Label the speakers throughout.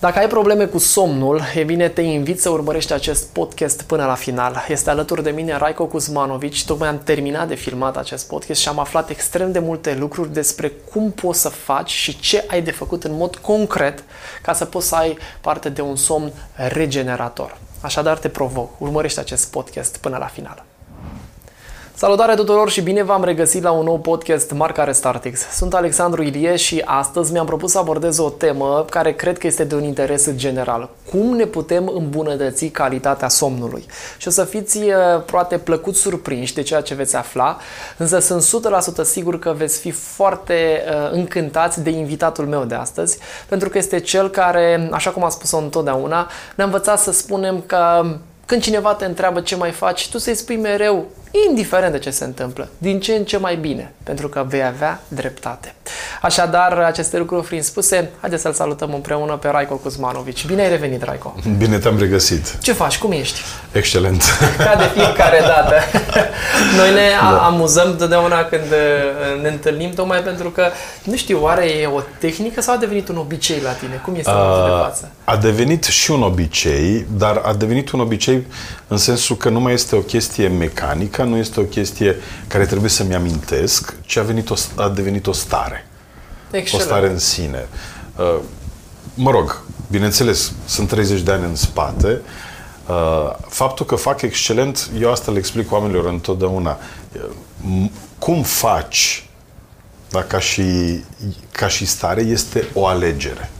Speaker 1: Dacă ai probleme cu somnul, e bine, te invit să urmărești acest podcast până la final. Este alături de mine Raiko Kuzmanovic. Tocmai am terminat de filmat acest podcast și am aflat extrem de multe lucruri despre cum poți să faci și ce ai de făcut în mod concret ca să poți să ai parte de un somn regenerator. Așadar te provoc, urmărește acest podcast până la final. Salutare tuturor și bine v-am regăsit la un nou podcast Marca Restartix. Sunt Alexandru Ilie și astăzi mi-am propus să abordez o temă care cred că este de un interes general. Cum ne putem îmbunătăți calitatea somnului? Și o să fiți eh, poate plăcut surprinși de ceea ce veți afla, însă sunt 100% sigur că veți fi foarte uh, încântați de invitatul meu de astăzi, pentru că este cel care, așa cum am spus-o întotdeauna, ne-a învățat să spunem că când cineva te întreabă ce mai faci, tu să-i spui mereu, indiferent de ce se întâmplă, din ce în ce mai bine, pentru că vei avea dreptate. Așadar, aceste lucruri fiind spuse, haideți să-l salutăm împreună pe Raiko Kuzmanovic. Bine ai revenit, Raiko!
Speaker 2: Bine te-am regăsit!
Speaker 1: Ce faci? Cum ești?
Speaker 2: Excelent!
Speaker 1: Ca de fiecare dată. Noi ne da. amuzăm totdeauna când uh, ne întâlnim, tocmai pentru că, nu știu, oare e o tehnică sau a devenit un obicei la tine? Cum este a, de față?
Speaker 2: A devenit și un obicei, dar a devenit un obicei în sensul că nu mai este o chestie mecanică, nu este o chestie care trebuie să-mi amintesc, ci a, venit o, a devenit o stare. Excelent. O stare în sine. Uh, mă rog, bineînțeles, sunt 30 de ani în spate. Uh, faptul că fac excelent, eu asta le explic oamenilor întotdeauna. Uh, cum faci da, ca, și, ca și stare este o alegere.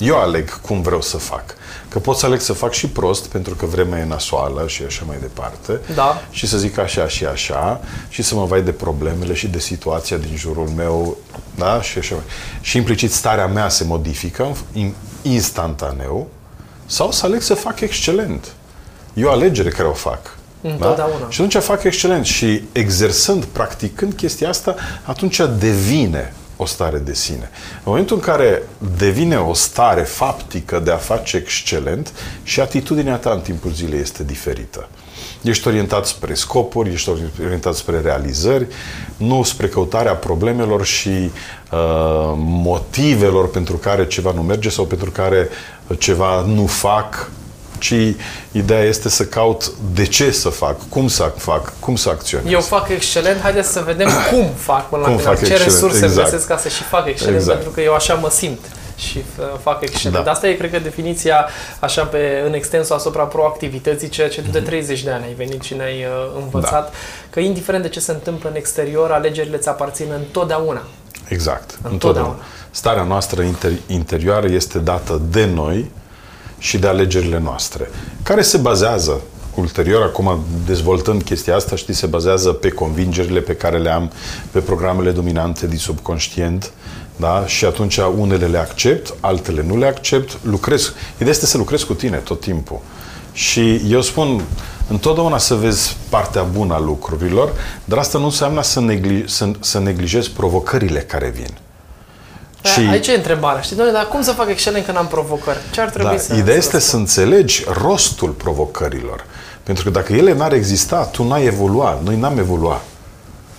Speaker 2: Eu aleg cum vreau să fac. Că pot să aleg să fac și prost, pentru că vremea e nasoală și așa mai departe.
Speaker 1: Da.
Speaker 2: Și să zic așa și așa și să mă vai de problemele și de situația din jurul meu. Da? Și așa. Și implicit starea mea se modifică instantaneu sau să aleg să fac excelent. E o alegere care o fac.
Speaker 1: Da?
Speaker 2: Și atunci fac excelent și exersând, practicând chestia asta, atunci devine o stare de sine. În momentul în care devine o stare faptică de a face excelent și atitudinea ta în timpul zilei este diferită. Ești orientat spre scopuri, ești orientat spre realizări, nu spre căutarea problemelor și uh, motivelor pentru care ceva nu merge sau pentru care ceva nu fac ci ideea este să caut de ce să fac, cum să fac, cum să acționez.
Speaker 1: Eu fac excelent, haideți să vedem cum fac până cum la final, ce excelent. resurse exact. găsesc ca să și fac excelent, exact. pentru că eu așa mă simt și uh, fac excelent. Da. Asta e, cred că, definiția așa pe, în extensul asupra proactivității, ceea ce tu de 30 de ani ai venit și ne-ai uh, învățat, da. că indiferent de ce se întâmplă în exterior, alegerile ți aparțin întotdeauna.
Speaker 2: Exact, întotdeauna. întotdeauna. Starea noastră inter- interioară este dată de noi și de alegerile noastre, care se bazează ulterior, acum dezvoltând chestia asta, știi, se bazează pe convingerile pe care le am, pe programele dominante din subconștient, da? Și atunci unele le accept, altele nu le accept, lucrez. Ideea este să lucrez cu tine tot timpul. Și eu spun, întotdeauna să vezi partea bună a lucrurilor, dar asta nu înseamnă să, negli- să, să neglijezi provocările care vin.
Speaker 1: Și... Aici e întrebarea, știi, doamne, dar cum să fac excelent când am provocări? Ce ar trebui
Speaker 2: da,
Speaker 1: să
Speaker 2: Ideea este să înțelegi rostul provocărilor. Pentru că dacă ele n-ar exista, tu n-ai evoluat, noi n-am evoluat.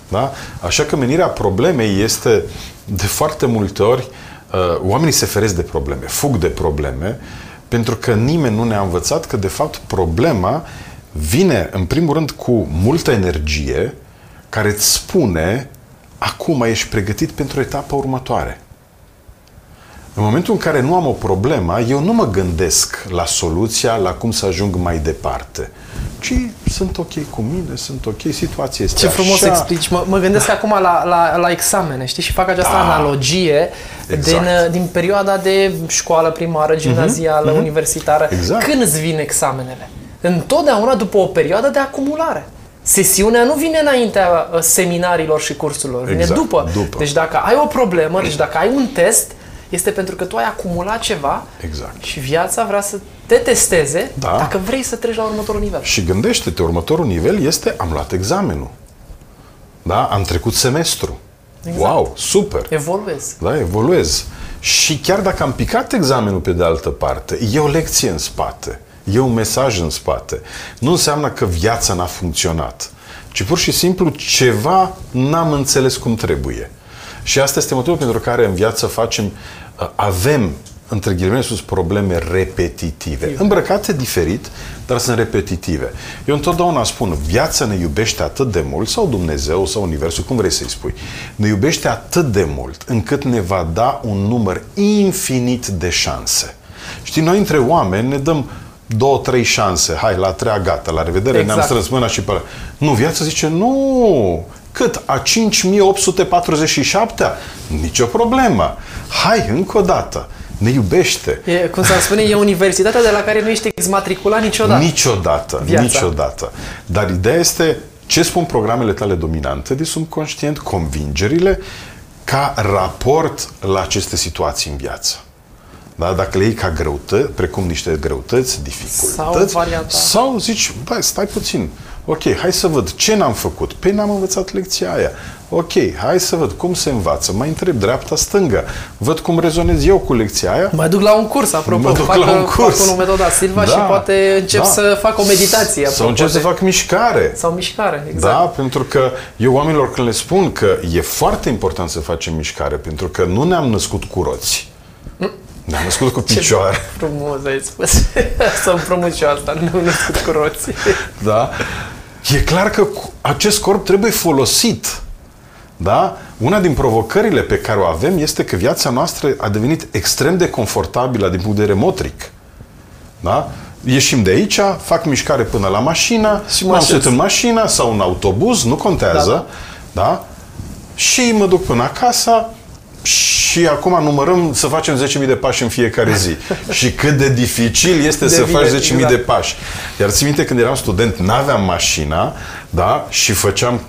Speaker 2: Da? Așa că menirea problemei este, de foarte multe ori, uh, oamenii se feresc de probleme, fug de probleme, pentru că nimeni nu ne-a învățat că, de fapt, problema vine, în primul rând, cu multă energie, care îți spune, acum ești pregătit pentru etapa următoare. În momentul în care nu am o problemă, eu nu mă gândesc la soluția, la cum să ajung mai departe. Ci sunt ok cu mine, sunt ok, situația este
Speaker 1: Ce frumos așa. explici. Mă, mă gândesc acum la, la, la examene, știi? Și fac această da. analogie exact. din, din perioada de școală primară, gimnazială, uh-huh. universitară. Exact. Când îți vin examenele? Întotdeauna după o perioadă de acumulare. Sesiunea nu vine înaintea uh, seminarilor și cursurilor, vine exact, după. după. Deci dacă ai o problemă, deci dacă ai un test, este pentru că tu ai acumulat ceva
Speaker 2: exact.
Speaker 1: și viața vrea să te testeze da. dacă vrei să treci la următorul nivel.
Speaker 2: Și gândește-te, următorul nivel este am luat examenul. Da? Am trecut semestru. Exact. Wow, super!
Speaker 1: Evoluez.
Speaker 2: Da, evoluez. Și chiar dacă am picat examenul pe de altă parte, e o lecție în spate. E un mesaj în spate. Nu înseamnă că viața n-a funcționat, ci pur și simplu ceva n-am înțeles cum trebuie. Și asta este motivul pentru care în viață facem, uh, avem între ghilimele sus, probleme repetitive. Îmbrăcate diferit, dar sunt repetitive. Eu întotdeauna spun, viața ne iubește atât de mult, sau Dumnezeu, sau Universul, cum vrei să-i spui, ne iubește atât de mult, încât ne va da un număr infinit de șanse. Știi, noi între oameni ne dăm două, trei șanse. Hai, la treia, gata, la revedere, exact. ne-am strâns mâna și pe Nu, viața zice, nu, cât? A 5847? Nicio problemă. Hai, încă o dată. Ne iubește.
Speaker 1: E, cum s-ar spune, e universitatea de la care nu ești exmatriculat niciodată.
Speaker 2: Niciodată, Viața. niciodată. Dar ideea este ce spun programele tale dominante de subconștient, convingerile, ca raport la aceste situații în viață. Da? Dacă le iei ca greutăți, precum niște greutăți, dificultăți,
Speaker 1: sau, varianta.
Speaker 2: sau zici, băi, stai puțin, ok, hai să văd ce n-am făcut. Păi n-am învățat lecția aia. Ok, hai să văd cum se învață. Mai întreb dreapta, stângă. Văd cum rezonez eu cu lecția aia.
Speaker 1: Mă duc la un curs, apropo.
Speaker 2: Mă duc
Speaker 1: fac,
Speaker 2: la un curs.
Speaker 1: Fac unul metoda Silva da, și poate încep da. să fac o meditație.
Speaker 2: Sau încep de... să fac mișcare.
Speaker 1: Sau mișcare, exact.
Speaker 2: Da, pentru că eu oamenilor când le spun că e foarte important să facem mișcare, pentru că nu ne-am născut cu roți. Mm. Ne-am născut cu picioare.
Speaker 1: Ce frumos ai spus. Să împrumut și asta, nu ne-am născut cu roți.
Speaker 2: Da? E clar că acest corp trebuie folosit. Da? Una din provocările pe care o avem este că viața noastră a devenit extrem de confortabilă din punct de vedere motric. Da? Ieșim de aici, fac mișcare până la mașină, și mă așez în mașină sau în autobuz, nu contează, da. da? Și mă duc până acasă, și acum numărăm să facem 10.000 de pași în fiecare zi. și cât de dificil este de să faci 10.000 exact. de pași. Iar ții minte când eram student, n-aveam mașina, da? Și făceam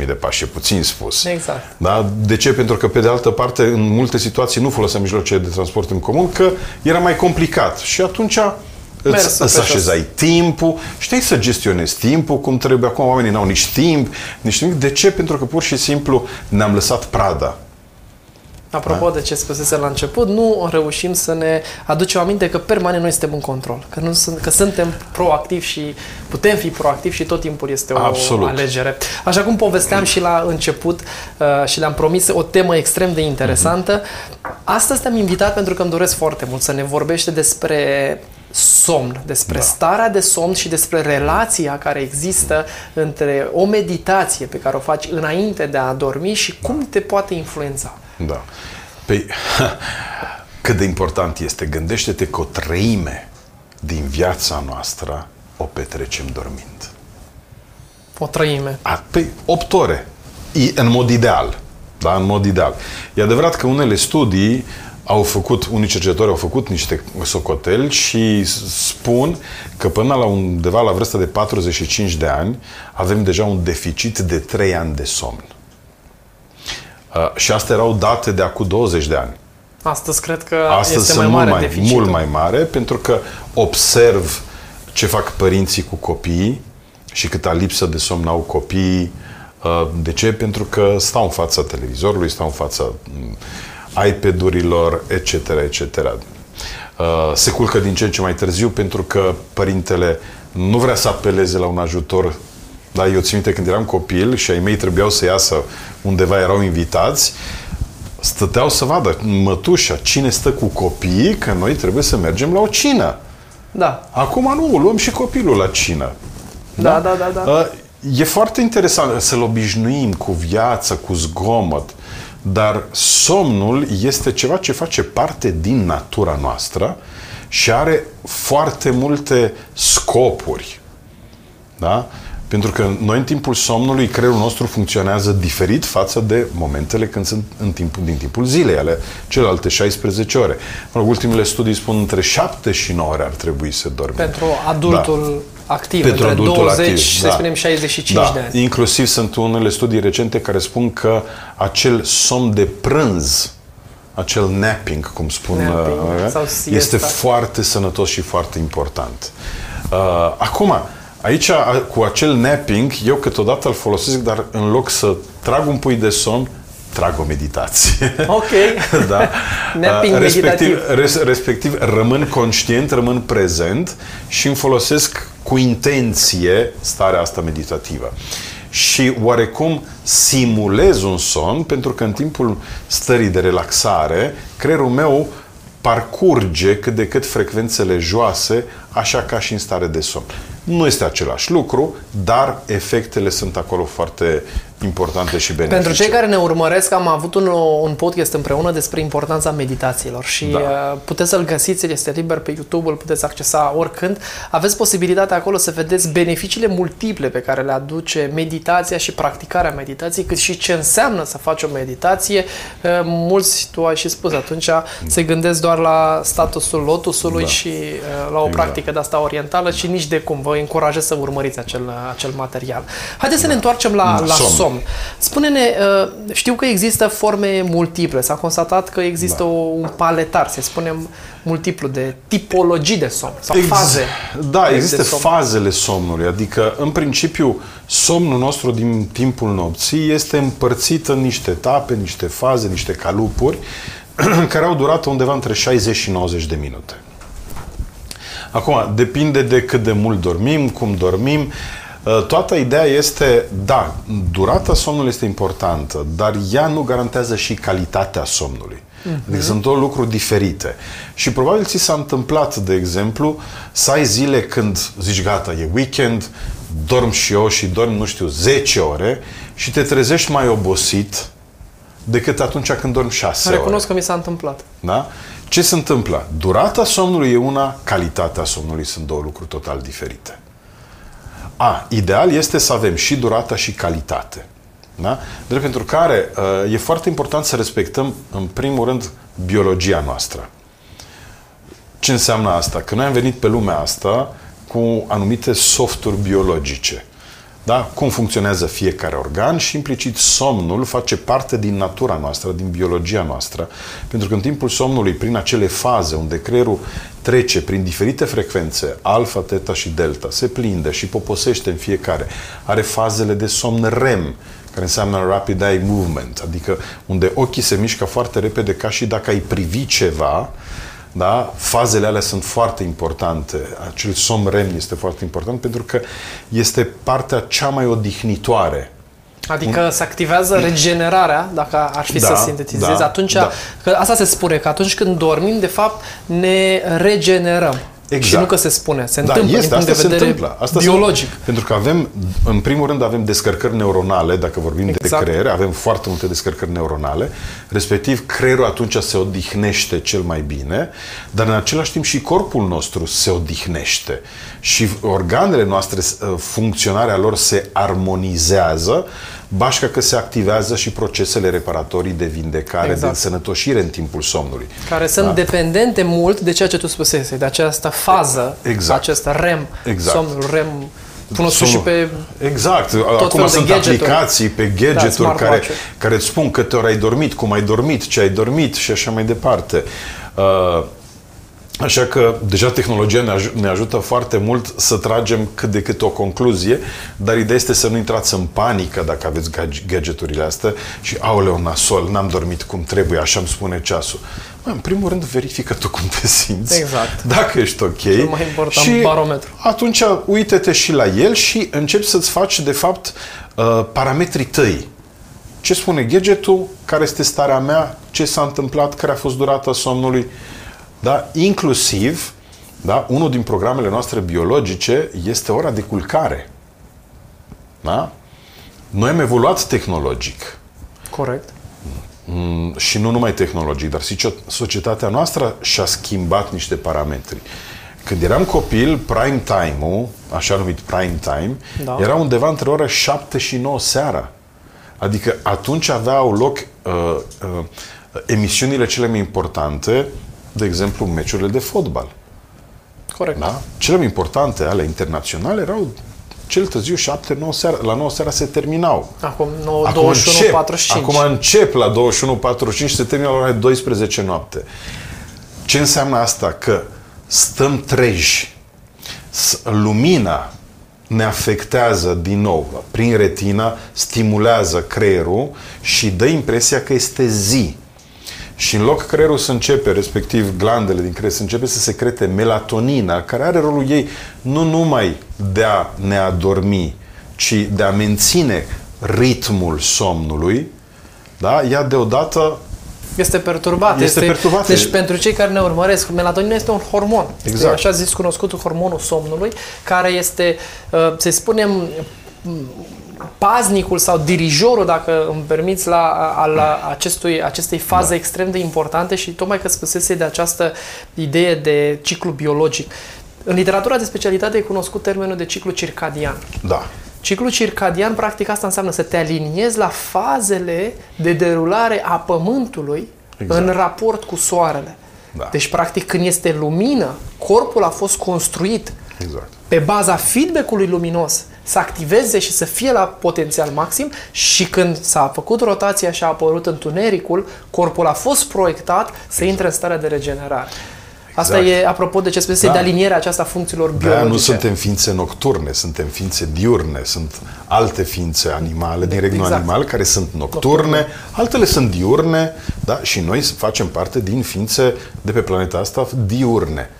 Speaker 2: 10.000 de pași, e puțin spus.
Speaker 1: Exact.
Speaker 2: Da? De ce? Pentru că, pe de altă parte, în multe situații nu foloseam mijloace de transport în comun, că era mai complicat. Și atunci îți, îți așezai timpul, știi să gestionezi timpul cum trebuie. Acum oamenii n-au nici timp, nici nimic. De ce? Pentru că pur și simplu ne-am lăsat prada
Speaker 1: Apropo da. de ce spusese la început, nu reușim să ne aducem aminte că permanent noi suntem în control, că, nu sunt, că suntem proactivi și putem fi proactivi și tot timpul este o
Speaker 2: Absolut.
Speaker 1: alegere. Așa cum povesteam și la început uh, și le-am promis o temă extrem de interesantă, mm-hmm. astăzi te-am invitat pentru că îmi doresc foarte mult să ne vorbește despre somn, despre da. starea de somn și despre relația care există între o meditație pe care o faci înainte de a dormi și cum te poate influența.
Speaker 2: Da. Păi, cât de important este. Gândește-te că o treime din viața noastră o petrecem dormind.
Speaker 1: O treime?
Speaker 2: A, păi, 8 ore. În mod ideal. Da, în mod ideal. E adevărat că unele studii au făcut, unii cercetători au făcut niște socoteli și spun că până la undeva la vârsta de 45 de ani avem deja un deficit de 3 ani de somn. Uh, și astea erau date de acum 20 de ani.
Speaker 1: Astăzi cred că
Speaker 2: Astăzi
Speaker 1: este
Speaker 2: mai
Speaker 1: mare
Speaker 2: mult mai,
Speaker 1: deficitul.
Speaker 2: mult mai mare, pentru că observ ce fac părinții cu copiii și câta lipsă de somn au copiii. Uh, de ce? Pentru că stau în fața televizorului, stau în fața mm, iPad-urilor, etc., etc. Uh, se culcă din ce în ce mai târziu pentru că părintele nu vrea să apeleze la un ajutor da, eu țin minte când eram copil și ai mei trebuiau să iasă undeva, erau invitați, stăteau să vadă mătușa, cine stă cu copiii, că noi trebuie să mergem la o cină.
Speaker 1: Da.
Speaker 2: Acum nu, luăm și copilul la cină.
Speaker 1: Da, da, da. da, da.
Speaker 2: E foarte interesant să-l obișnuim cu viață, cu zgomot, dar somnul este ceva ce face parte din natura noastră și are foarte multe scopuri. Da? Pentru că noi în timpul somnului creierul nostru funcționează diferit față de momentele când sunt în timpul, din timpul zilei, ale celelalte 16 ore. Mă rog, ultimele studii spun între 7 și 9 ore ar trebui să dormim.
Speaker 1: Pentru adultul da. activ,
Speaker 2: Pentru
Speaker 1: între
Speaker 2: adultul
Speaker 1: 20
Speaker 2: activ,
Speaker 1: și
Speaker 2: da.
Speaker 1: să spunem 65
Speaker 2: da.
Speaker 1: de ani.
Speaker 2: Inclusiv sunt unele studii recente care spun că acel somn de prânz acel napping, cum spun,
Speaker 1: Napping,
Speaker 2: uh,
Speaker 1: sau
Speaker 2: este
Speaker 1: siesta.
Speaker 2: foarte sănătos și foarte important. Uh, acum, Aici, cu acel napping, eu câteodată îl folosesc, dar în loc să trag un pui de somn, trag o meditație.
Speaker 1: Ok.
Speaker 2: da?
Speaker 1: Napping
Speaker 2: respectiv,
Speaker 1: meditativ.
Speaker 2: res, respectiv, rămân conștient, rămân prezent și îmi folosesc cu intenție starea asta meditativă. Și oarecum simulez un somn, pentru că în timpul stării de relaxare, creierul meu parcurge cât de cât frecvențele joase, așa ca și în stare de somn. Nu este același lucru, dar efectele sunt acolo foarte importante și benefice.
Speaker 1: Pentru cei care ne urmăresc, am avut un, un podcast împreună despre importanța meditațiilor și da. Uh, puteți să-l găsiți, este liber pe YouTube, îl puteți accesa oricând. Aveți posibilitatea acolo să vedeți beneficiile multiple pe care le aduce meditația și practicarea meditației, cât și ce înseamnă să faci o meditație. Uh, mulți, tu ai și spus, atunci se gândesc doar la statusul lotusului da. și uh, la o exact. practică de asta orientală și nici de cum. Vă încurajez să urmăriți acel, acel material. Haideți da. să ne da. întoarcem la, la somn. somn somn. Spune-ne, uh, știu că există forme multiple, s-a constatat că există da. un paletar, să spunem, multiplu de tipologii de somn sau Ex- faze.
Speaker 2: Da, există somn. fazele somnului, adică în principiu somnul nostru din timpul nopții este împărțit în niște etape, niște faze, niște calupuri care au durat undeva între 60 și 90 de minute. Acum, depinde de cât de mult dormim, cum dormim. Uh, toată ideea este, da, durata somnului este importantă, dar ea nu garantează și calitatea somnului. Mm-hmm. Adică sunt două lucruri diferite. Și probabil ți s-a întâmplat, de exemplu, să ai zile când zici gata, e weekend, dorm și eu și dorm, nu știu, 10 ore și te trezești mai obosit decât atunci când dormi 6
Speaker 1: ore. Recunosc că mi s-a întâmplat.
Speaker 2: Da? Ce se întâmplă? Durata somnului e una, calitatea somnului sunt două lucruri total diferite. A, ideal este să avem și durata și calitate. Da? Drept pentru care uh, e foarte important să respectăm, în primul rând, biologia noastră. Ce înseamnă asta? Că noi am venit pe lumea asta cu anumite softuri biologice. Da? Cum funcționează fiecare organ și implicit somnul face parte din natura noastră, din biologia noastră. Pentru că în timpul somnului, prin acele faze unde creierul trece prin diferite frecvențe, alfa, teta și delta, se plinde și poposește în fiecare, are fazele de somn REM, care înseamnă Rapid Eye Movement, adică unde ochii se mișcă foarte repede ca și dacă ai privi ceva, da? Fazele alea sunt foarte importante. Acel somn REM este foarte important pentru că este partea cea mai odihnitoare
Speaker 1: Adică se activează regenerarea, dacă ar fi da, să sintetizez. Da, atunci, da. că asta se spune, că atunci când dormim, de fapt, ne regenerăm. Exact. Și nu că se spune, se da, întâmplă este, din punct de vedere întâmplă. Asta biologic. Se,
Speaker 2: pentru că avem, în primul rând, avem descărcări neuronale, dacă vorbim exact. de creier, avem foarte multe descărcări neuronale, respectiv creierul atunci se odihnește cel mai bine, dar în același timp și corpul nostru se odihnește și organele noastre, ă, funcționarea lor se armonizează, bașca că se activează și procesele reparatorii de vindecare, exact. de însănătoșire în timpul somnului.
Speaker 1: Care sunt da? dependente mult de ceea ce tu spusese, de această fază, exact. acest REM, exact. somnul REM cunoscut și pe
Speaker 2: Exact. Acum sunt aplicații pe gadgeturi da, care, care îți spun câte ori ai dormit, cum ai dormit, ce ai dormit și așa mai departe. Uh, Așa că deja tehnologia ne, aj- ne ajută foarte mult să tragem cât de cât o concluzie, dar ideea este să nu intrați în panică dacă aveți gadgeturile astea și aoleu, nasol, n-am dormit cum trebuie, așa îmi spune ceasul. Mă, în primul rând verifică tu cum te simți,
Speaker 1: exact.
Speaker 2: dacă ești ok.
Speaker 1: Cel mai important și barometru.
Speaker 2: atunci uite-te și la el și începi să-ți faci de fapt uh, parametrii tăi. Ce spune gadgetul, care este starea mea, ce s-a întâmplat, care a fost durata somnului, da? Inclusiv, da? unul din programele noastre biologice este ora de culcare. Da? Noi am evoluat tehnologic.
Speaker 1: Corect.
Speaker 2: Mm, și nu numai tehnologic, dar și societatea noastră și-a schimbat niște parametri. Când eram copil, prime time-ul, așa numit prime time, da. era undeva între ora 7 și 9 seara. Adică atunci aveau loc uh, uh, emisiunile cele mai importante de exemplu, meciurile de fotbal.
Speaker 1: Corect. Da?
Speaker 2: Cele mai importante ale internaționale erau cel târziu 7, 9 seara, la 9 seara se terminau.
Speaker 1: Acum 9, acum 21, încep, 45.
Speaker 2: Acum încep la 21, 45 se termină la ora 12 noapte. Ce înseamnă asta? Că stăm treji. Lumina ne afectează din nou prin retina, stimulează creierul și dă impresia că este zi. Și în loc creierul să începe, respectiv glandele din creier, să începe să secrete melatonina, care are rolul ei nu numai de a ne adormi, ci de a menține ritmul somnului, da? ea deodată
Speaker 1: Este perturbat.
Speaker 2: Este perturbat.
Speaker 1: Deci pentru cei care ne urmăresc, melatonina este un hormon. Este
Speaker 2: Exact.
Speaker 1: așa zis cunoscutul hormonul somnului, care este, uh, să spunem, paznicul sau dirijorul, dacă îmi permiți, la, al acestui, acestei faze da. extrem de importante și tocmai că spusese de această idee de ciclu biologic. În literatura de specialitate e cunoscut termenul de ciclu circadian.
Speaker 2: Da.
Speaker 1: Ciclul circadian, practic, asta înseamnă să te aliniezi la fazele de derulare a Pământului
Speaker 2: Exact.
Speaker 1: în raport cu Soarele.
Speaker 2: Da.
Speaker 1: Deci, practic, când este lumină, corpul a fost construit
Speaker 2: Exact.
Speaker 1: Pe baza feedback-ului luminos să activeze și să fie la potențial maxim și când s-a făcut rotația și a apărut întunericul, corpul a fost proiectat să intre în starea de regenerare. Asta
Speaker 2: Exact.
Speaker 1: e, apropo de ce spuneți,
Speaker 2: Da.
Speaker 1: de alinierea aceasta a funcțiilor
Speaker 2: De aia
Speaker 1: biologice.
Speaker 2: nu suntem ființe nocturne, suntem ființe diurne, sunt alte ființe animale din regnul
Speaker 1: Exact.
Speaker 2: animal care sunt nocturne, altele sunt diurne, da? și noi facem parte din ființe de pe planeta asta diurne.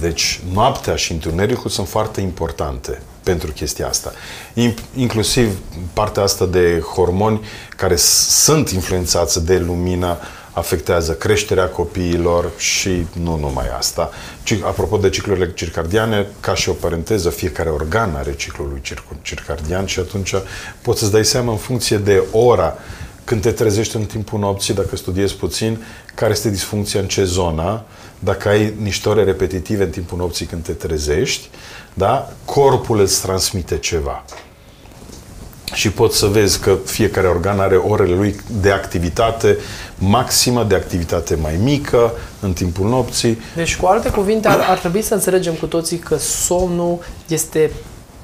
Speaker 2: Deci noaptea și întunericul sunt foarte importante pentru chestia asta. In- Inclusiv partea asta de hormoni care s- sunt influențați de lumină, afectează creșterea copiilor și nu numai asta. Ci, apropo de ciclurile circadiane, ca și o paranteză, fiecare organ are ciclul lui circ- circadian și atunci poți să-ți dai seama în funcție de ora când te trezești în timpul nopții, dacă studiezi puțin, care este disfuncția în ce zonă, dacă ai niște ore repetitive în timpul nopții când te trezești, da? corpul îți transmite ceva și poți să vezi că fiecare organ are orele lui de activitate maximă, de activitate mai mică în timpul nopții.
Speaker 1: Deci, cu alte cuvinte, ar, ar trebui să înțelegem cu toții că somnul este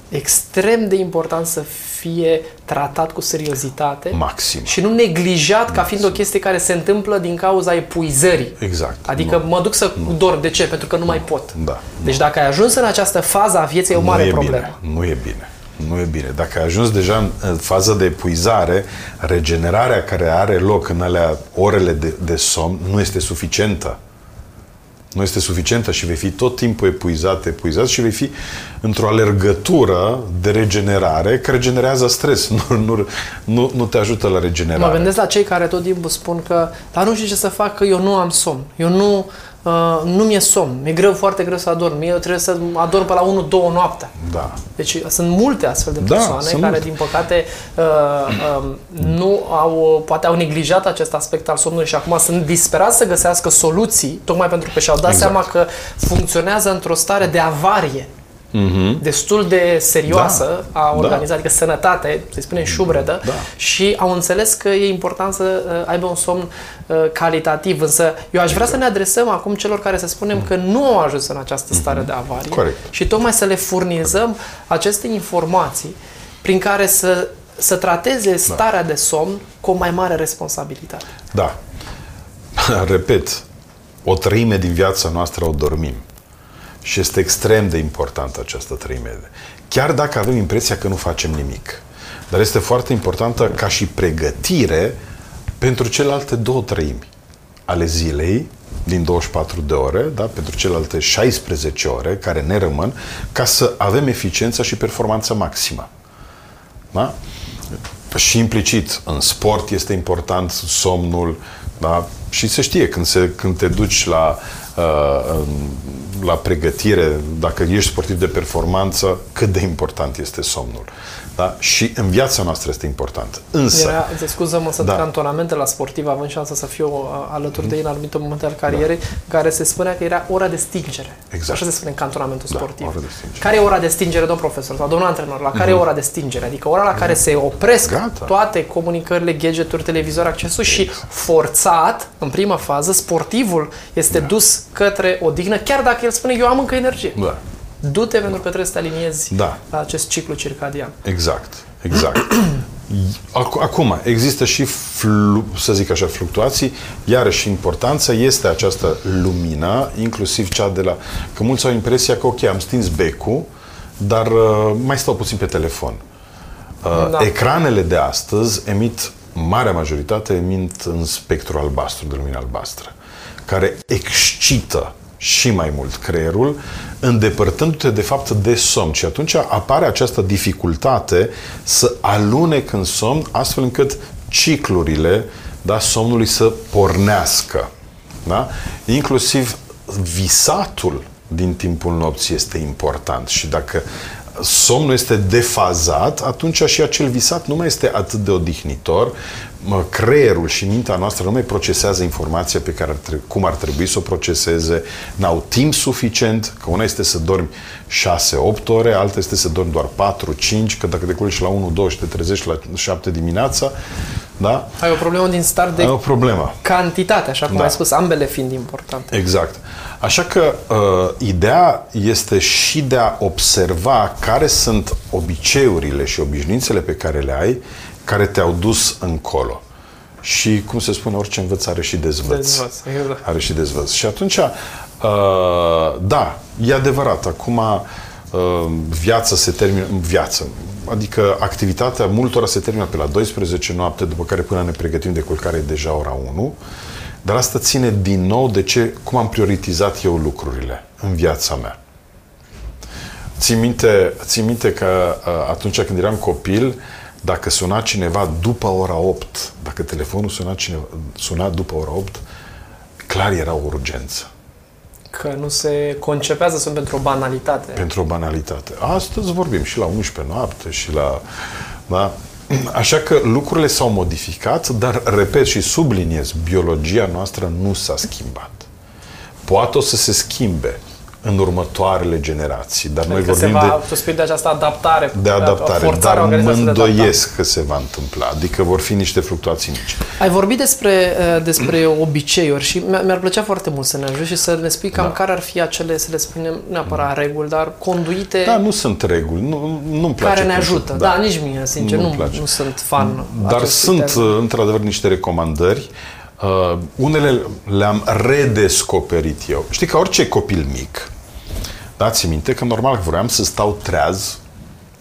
Speaker 1: extrem de important să fie tratat cu seriozitate
Speaker 2: Maxim.
Speaker 1: și nu neglijat ca fiind o chestie care se întâmplă din cauza epuizării.
Speaker 2: Exact.
Speaker 1: Adică
Speaker 2: Nu.
Speaker 1: mă duc să dorm. De ce? Pentru că nu mai pot.
Speaker 2: Da.
Speaker 1: Deci dacă ai ajuns în această fază a vieții, e o
Speaker 2: nu
Speaker 1: mare
Speaker 2: e
Speaker 1: problemă.
Speaker 2: bine. Nu e bine. Nu e bine. Dacă ai ajuns deja în- în fază de epuizare, regenerarea care are loc în alea orele de, de somn nu este suficientă. Nu este suficientă și vei fi tot timpul epuizat, epuizat și vei fi într-o alergătură de regenerare care generează stres, nu, nu, nu, nu te ajută la regenerare.
Speaker 1: Mă gândesc la cei care tot timpul spun că dar nu știu ce să fac, că eu nu am somn. Eu nu, uh, nu mi-e somn. Mi-e greu, foarte greu să adorm. Eu trebuie să adorm pe la 1-2 noaptea.
Speaker 2: Da.
Speaker 1: Deci sunt multe astfel de
Speaker 2: Da,
Speaker 1: persoane
Speaker 2: sunt
Speaker 1: care,
Speaker 2: multe.
Speaker 1: din păcate, uh, um, nu au, poate au neglijat acest aspect al somnului și acum sunt disperați să găsească soluții, tocmai pentru că și-au dat
Speaker 2: Exact.
Speaker 1: seama că funcționează într-o stare de avarie
Speaker 2: Mhm.
Speaker 1: destul de serioasă
Speaker 2: Da.
Speaker 1: a
Speaker 2: Da.
Speaker 1: organizației, adică sănătate, să-i spunem șubredă,
Speaker 2: Da.
Speaker 1: și au înțeles că e important să uh, aibă un somn uh, calitativ. Însă eu aș vrea să ne adresăm acum celor care să spunem că nu au ajuns în această stare de avarie
Speaker 2: Mhm. Corect.
Speaker 1: și tocmai să le furnizăm aceste informații prin care să, să trateze starea de somn cu o mai mare responsabilitate.
Speaker 2: Da. Repet, o treime din viața noastră o dormim. Și este extrem de importantă această treime. Chiar dacă avem impresia că nu facem nimic. Dar este foarte importantă ca și pregătire pentru celelalte două treimi ale zilei, din 24 de ore, da? pentru celelalte 16 ore care ne rămân, ca să avem eficiența și performanța maximă. Da? Și implicit, în sport este important somnul, da? Și se știe, când, se, când te duci la, uh, la pregătire, dacă ești sportiv de performanță, cât de important este somnul. Da? Și în viața noastră este important. Însă,
Speaker 1: Era, îți scuză-mă să
Speaker 2: Da.
Speaker 1: da. cantonamente la sportiv, având șansa să fiu uh, alături de ei în anumite momente al carierei, da. care se spunea că era ora de stingere.
Speaker 2: Exact.
Speaker 1: Așa se spune în cantonamentul
Speaker 2: Da,
Speaker 1: sportiv.
Speaker 2: ora de stingere.
Speaker 1: Care e ora de stingere, domn profesor sau domnul antrenor? La care e ora de stingere? Adică ora la care se opresc
Speaker 2: Mhm. Gata.
Speaker 1: toate comunicările, gadgeturi, televizor, accesul și forțat, în prima fază, sportivul este
Speaker 2: Da.
Speaker 1: dus către odihnă, chiar dacă el spune eu am încă energie.
Speaker 2: da,
Speaker 1: Du-te pentru că trebuie să te aliniezi
Speaker 2: Da.
Speaker 1: la acest ciclu circadian.
Speaker 2: Exact, exact. Ac- Acum, există și, flu, să zic așa, fluctuații, iarăși importanța este această lumină, inclusiv cea de la... Că mulți au impresia că, ok, am stins becul, dar uh, mai stau puțin pe telefon. Uh,
Speaker 1: Da.
Speaker 2: Ecranele de astăzi emit, marea majoritate, emit în spectru albastru, de lumină albastră, care excită și mai mult creierul, îndepărtându-te de fapt de somn. Și atunci apare această dificultate să alunec în somn, astfel încât ciclurile da, somnului să pornească. Da? Inclusiv visatul din timpul nopții este important și dacă somnul este defazat, atunci și acel visat nu mai este atât de odihnitor, creierul și mintea noastră nu mai procesează informația pe care ar trebui, cum ar trebui să o proceseze, n-au timp suficient, că una este să dormi 6-8 ore, alta este să dormi doar 4-5, că dacă te culci la 1-2 și te trezești la 7 dimineața, da?
Speaker 1: Ai o problemă din start de
Speaker 2: Ai o problemă.
Speaker 1: cantitate, așa cum da. ai spus, ambele fiind importante.
Speaker 2: Exact. Așa că uh, ideea este și de a observa care sunt obiceiurile și obișnuințele pe care le ai, care te-au dus încolo. Și, cum se spune, orice învăț are și dezvăț.
Speaker 1: Dezvăț, exact.
Speaker 2: Are și dezvăț. Și atunci, uh, da, e adevărat. Acum, uh, viața se termină, viață, adică activitatea multora se termină pe la 12 noapte, după care până ne pregătim de culcare e deja ora 1. Dar asta ține din nou de ce, cum am prioritizat eu lucrurile în viața mea. Țin minte, țin minte că uh, atunci când eram copil, dacă suna cineva după ora 8, dacă telefonul suna, cineva, suna după ora 8, clar era o urgență.
Speaker 1: Că nu se concepează, sunt pentru o banalitate.
Speaker 2: Pentru o banalitate. Astăzi vorbim și la 11 noapte și la... Da? Așa că lucrurile s-au modificat, dar, repet și subliniez, biologia noastră nu s-a schimbat. Poate o să se schimbe în următoarele generații, dar
Speaker 1: adică
Speaker 2: noi vorbim
Speaker 1: se va,
Speaker 2: de...
Speaker 1: Tu spui de această adaptare.
Speaker 2: De adaptare, dar mă
Speaker 1: îndoiesc
Speaker 2: îndoiesc că se va întâmpla. Adică vor fi niște fluctuații mici.
Speaker 1: Ai vorbit despre, uh, despre obiceiuri și mi-ar plăcea foarte mult să ne ajut și să ne spui cam da. care ar fi acele, să le spunem, neapărat reguli, dar conduite...
Speaker 2: Da, nu sunt reguli. Nu, nu-mi place.
Speaker 1: Care ne ajută. Da. da, nici mie, sincer, nu, nu, nu sunt fan.
Speaker 2: Dar sunt, termen. într-adevăr, niște recomandări Uh, unele le-am redescoperit eu. Știi că orice copil mic, dați minte că normal vreau să stau treaz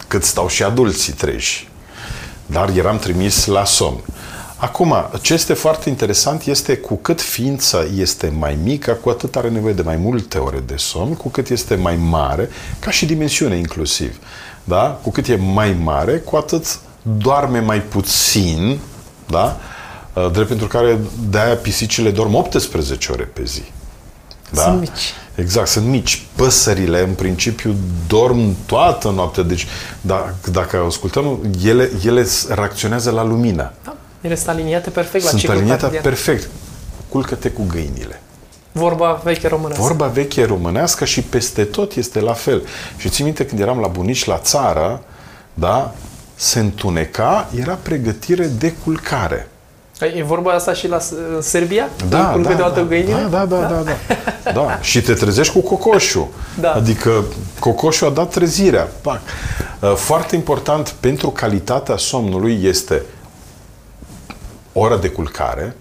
Speaker 2: cât stau și adulții treji. Dar eram trimis la somn. Acum, ce este foarte interesant este cu cât ființa este mai mică, cu atât are nevoie de mai multe ore de somn, cu cât este mai mare, ca și dimensiune inclusiv. Da? Cu cât e mai mare, cu atât doarme mai puțin, da? Uh, drept pentru care de-aia pisicile dorm 18 ore pe zi.
Speaker 1: Da? Sunt mici.
Speaker 2: Exact, sunt mici. Păsările, în principiu, dorm toată noaptea. Deci, da, dacă ascultăm, ele, ele reacționează la lumină.
Speaker 1: Da. Ele sunt aliniate perfect
Speaker 2: sunt
Speaker 1: la ciclul
Speaker 2: aliniate perfect. Culcă-te cu găinile.
Speaker 1: Vorba veche românească.
Speaker 2: Vorba veche românească și peste tot este la fel. Și țin minte când eram la bunici la țară, da, se întuneca, era pregătire de culcare.
Speaker 1: Păi, e vorba asta și la Serbia?
Speaker 2: Da, În da, de altă
Speaker 1: da.
Speaker 2: da, da, da, da, da, da. da. Și te trezești cu cocoșul.
Speaker 1: Da.
Speaker 2: Adică cocoșul a dat trezirea. Pac. Uh, foarte important pentru calitatea somnului este ora de culcare.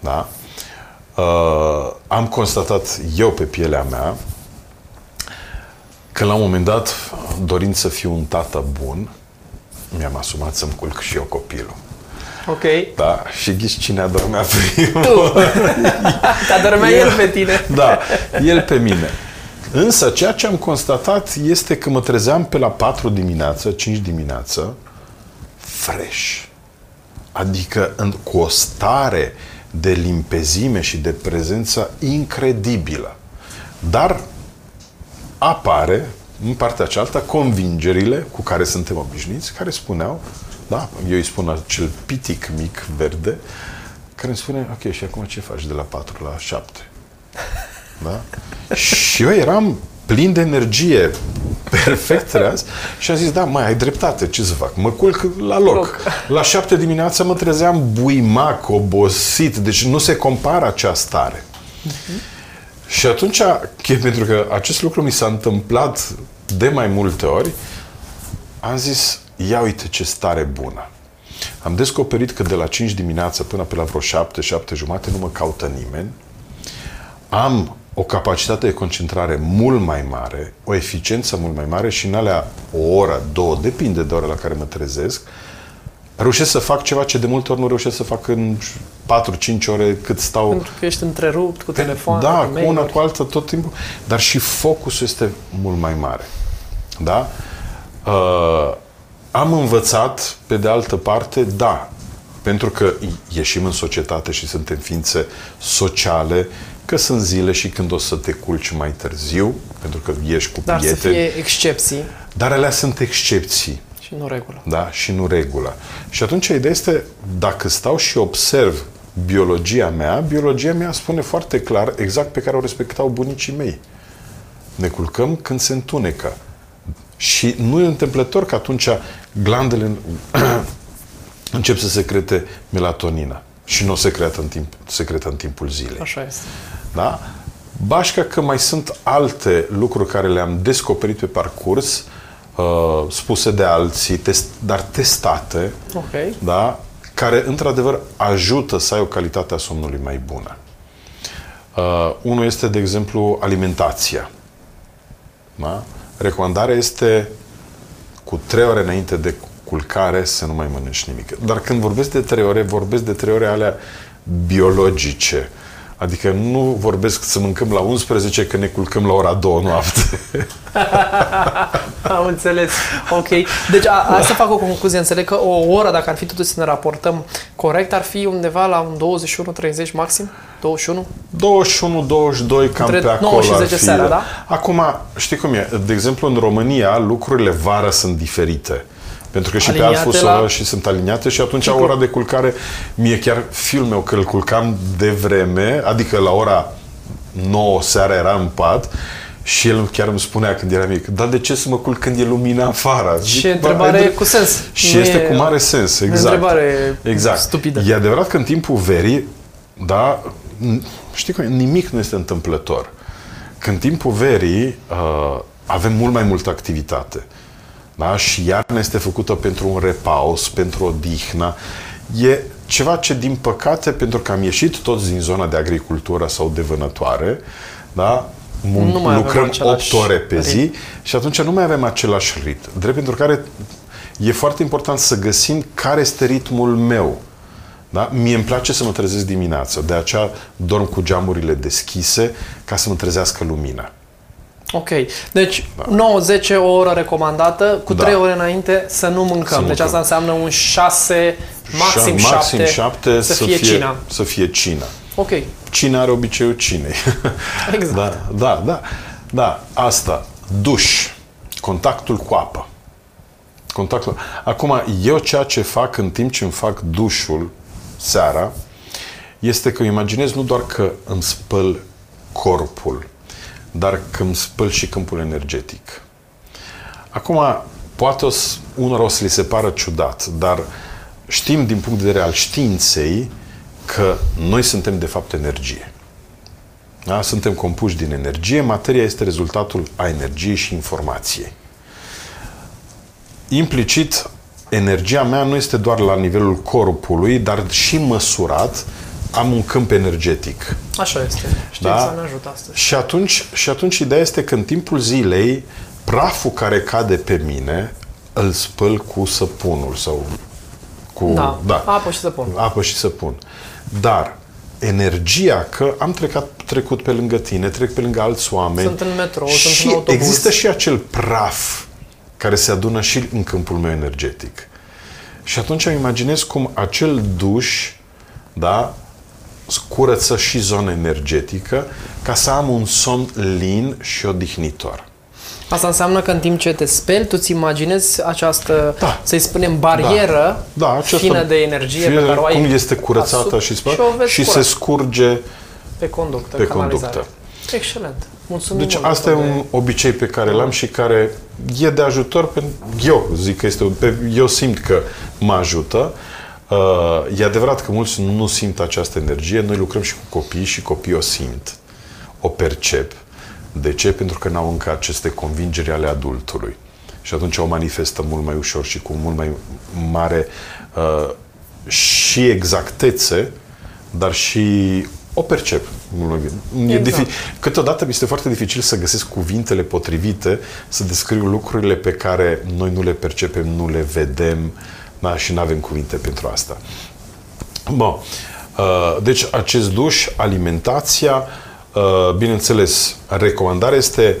Speaker 2: Da? Uh, am constatat eu pe pielea mea că la un moment dat, dorind să fiu un tată bun, mi-am asumat să-mi culc și eu copilul.
Speaker 1: Ok.
Speaker 2: Da, și ghiși cine adormea primul.
Speaker 1: Tu. Te adormea el, el pe tine.
Speaker 2: Da, el pe mine. Însă, ceea ce am constatat este că mă trezeam pe la 4 dimineață, 5 dimineață, fresh. Adică în, cu o stare de limpezime și de prezență incredibilă. Dar apare, în partea cealaltă, convingerile cu care suntem obișnuiți, care spuneau da, eu îi spun acel pitic mic verde, care îmi spune, ok, și acum ce faci de la 4 la 7? Da? și eu eram plin de energie, perfect treaz și am zis, da, mai ai dreptate, ce să fac? Mă culc la loc. loc. La 7 dimineața mă trezeam buimac, obosit, deci nu se compară acea stare. Uh-huh. Și atunci, pentru că acest lucru mi s-a întâmplat de mai multe ori, am zis, ia uite ce stare bună. Am descoperit că de la 5 dimineața până pe la vreo 7, 7 jumate nu mă caută nimeni. Am o capacitate de concentrare mult mai mare, o eficiență mult mai mare și în alea o oră, două, depinde de ora la care mă trezesc, reușesc să fac ceva ce de multe ori nu reușesc să fac în 4-5 ore cât stau...
Speaker 1: Pentru că ești întrerupt cu telefon,
Speaker 2: Da, cu una, cu alta, tot timpul. Dar și focusul este mult mai mare. Da? Uh, am învățat, pe de altă parte, da, Pentru că ieșim în societate și suntem ființe sociale, că sunt zile și când o să te culci mai târziu, pentru că ieși cu
Speaker 1: Dar
Speaker 2: prieteni.
Speaker 1: să fie excepții
Speaker 2: Dar alea sunt excepții.
Speaker 1: și nu regulă.
Speaker 2: Da? Și nu regula. Și atunci ideea este, dacă stau și observ biologia mea, biologia mea spune foarte clar exact pe care o respectau bunicii mei. Ne culcăm când se întunecă. Și nu e întâmplător că atunci glandele încep să secrete melatonina. Și nu o secretă în, timp, secretă în timpul zilei.
Speaker 1: Așa este.
Speaker 2: Da? Bașca că mai sunt alte lucruri care le-am descoperit pe parcurs, uh, spuse de alții, test, dar testate,
Speaker 1: Ok.
Speaker 2: da? care într-adevăr ajută să ai o calitate a somnului mai bună. Uh, unul este, de exemplu, alimentația. Da? Recomandarea este cu trei ore înainte de culcare să nu mai mănânci nimic. Dar când vorbesc de trei ore, vorbesc de trei ore alea biologice. Adică nu vorbesc să mâncăm la 11 când ne culcăm la ora 2 noapte.
Speaker 1: Am înțeles. Ok. Deci, a, a, să fac o concluzie. Înțeleg că o oră, dacă ar fi totuși să ne raportăm corect, ar fi undeva la un 21-30 maxim? 21?
Speaker 2: 21, 22, cam
Speaker 1: Între
Speaker 2: pe acolo
Speaker 1: 9 și
Speaker 2: ar
Speaker 1: 10
Speaker 2: fi.
Speaker 1: seara, da?
Speaker 2: Acum, știi cum e? De exemplu, în România, lucrurile vara sunt diferite. Pentru că și
Speaker 1: Aliniate
Speaker 2: pe alt fus
Speaker 1: la-
Speaker 2: la... și sunt aliniate și atunci
Speaker 1: Sigur.
Speaker 2: ora de culcare, mie chiar fiul meu că îl culcam de vreme, adică la ora 9 seara era în pat și el chiar îmi spunea când era mic, dar de ce să mă culc când e lumina afară?
Speaker 1: Și
Speaker 2: "Bă,
Speaker 1: întrebare
Speaker 2: ai drept."
Speaker 1: cu sens.
Speaker 2: Și
Speaker 1: Nu
Speaker 2: este
Speaker 1: e
Speaker 2: cu mare sens,
Speaker 1: o
Speaker 2: exact.
Speaker 1: întrebare
Speaker 2: exact.
Speaker 1: stupidă.
Speaker 2: E adevărat că în timpul verii, da, n- știi cum, e? nimic nu este întâmplător. Că în timpul verii uh, avem mult mai multă activitate. Da? Și iarna este făcută pentru un repaus, pentru o dihnă. E ceva ce, din păcate, pentru că am ieșit toți din zona de agricultură sau de vânătoare, da? Mun-
Speaker 1: Nu mai avem
Speaker 2: lucrăm
Speaker 1: același
Speaker 2: 8 ore pe zi
Speaker 1: ritm.
Speaker 2: și atunci nu mai avem același ritm. Drept pentru care e foarte important să găsim care este ritmul meu. Da? Mie îmi place să mă trezesc dimineața, de aceea dorm cu geamurile deschise ca să mă trezească lumina.
Speaker 1: Ok. Deci, 9-10 o oră recomandată, cu
Speaker 2: Da.
Speaker 1: 3 ore înainte să nu mâncăm.
Speaker 2: Să
Speaker 1: deci
Speaker 2: mâncăm.
Speaker 1: asta înseamnă un 6, maxim
Speaker 2: Și-
Speaker 1: 7,
Speaker 2: maxim 7
Speaker 1: să, fie, cina.
Speaker 2: Să fie cina.
Speaker 1: Ok.
Speaker 2: Cine are obiceiul cinei.
Speaker 1: Exact.
Speaker 2: da, da, da. Da, asta. Duș. Contactul cu apă. Contactul. Acum, eu ceea ce fac în timp ce îmi fac dușul seara, este că îmi imaginez nu doar că îmi spăl corpul, dar că îmi spăl și câmpul energetic. Acum, poate o să, unor o să li se pară ciudat, dar știm din punct de vedere al științei că noi suntem de fapt energie. Da? Suntem compuși din energie, materia este rezultatul a energiei și informației. Implicit, energia mea nu este doar la nivelul corpului, dar și măsurat am un câmp energetic.
Speaker 1: Așa este. Știința
Speaker 2: Da?
Speaker 1: ne ajută astăzi.
Speaker 2: Și atunci, și atunci ideea este că în timpul zilei, praful care cade pe mine, îl spăl cu săpunul sau cu
Speaker 1: Da.
Speaker 2: da,
Speaker 1: Apă și săpun.
Speaker 2: apă și săpun. Dar energia, că am trecut, trecut pe lângă tine, trec pe lângă alți oameni.
Speaker 1: Sunt în metrou,
Speaker 2: și
Speaker 1: sunt în autobuz.
Speaker 2: Există și acel praf care se adună și în câmpul meu energetic. Și atunci îmi imaginez cum acel duș, da, curăță și zona energetică ca să am un somn lin și odihnitor.
Speaker 1: Asta înseamnă că în timp ce te speli, tu îți imaginezi această,
Speaker 2: Da.
Speaker 1: să-i spunem, barieră
Speaker 2: Da, această
Speaker 1: fină de energie
Speaker 2: fie
Speaker 1: pe care o ai
Speaker 2: cum este curățată
Speaker 1: asupra
Speaker 2: și spălată
Speaker 1: și, o vezi
Speaker 2: și se
Speaker 1: curată
Speaker 2: scurge
Speaker 1: pe conductă,
Speaker 2: pe
Speaker 1: canalizare.
Speaker 2: conductă.
Speaker 1: Excelent. Mulțumim
Speaker 2: Deci
Speaker 1: mult
Speaker 2: asta e
Speaker 1: de-
Speaker 2: un obicei pe care l-am și care e de ajutor. Pentru, eu zic că este, pe- eu simt că mă ajută. Uh, e adevărat că mulți nu simt această energie. Noi lucrăm și cu copii și copiii o simt, o percep. De ce? Pentru că n-au încă aceste convingeri ale adultului. Și atunci o manifestă mult mai ușor și cu mult mai mare uh, și exactețe, dar și o percep. mult mai bine. E
Speaker 1: Exact.
Speaker 2: difi- Câteodată mi este foarte dificil să găsesc cuvintele potrivite să descriu lucrurile pe care noi nu le percepem, nu le vedem da, și nu avem cuvinte pentru asta. Bun. Uh, Deci acest duș, alimentația, uh, bineînțeles, recomandarea este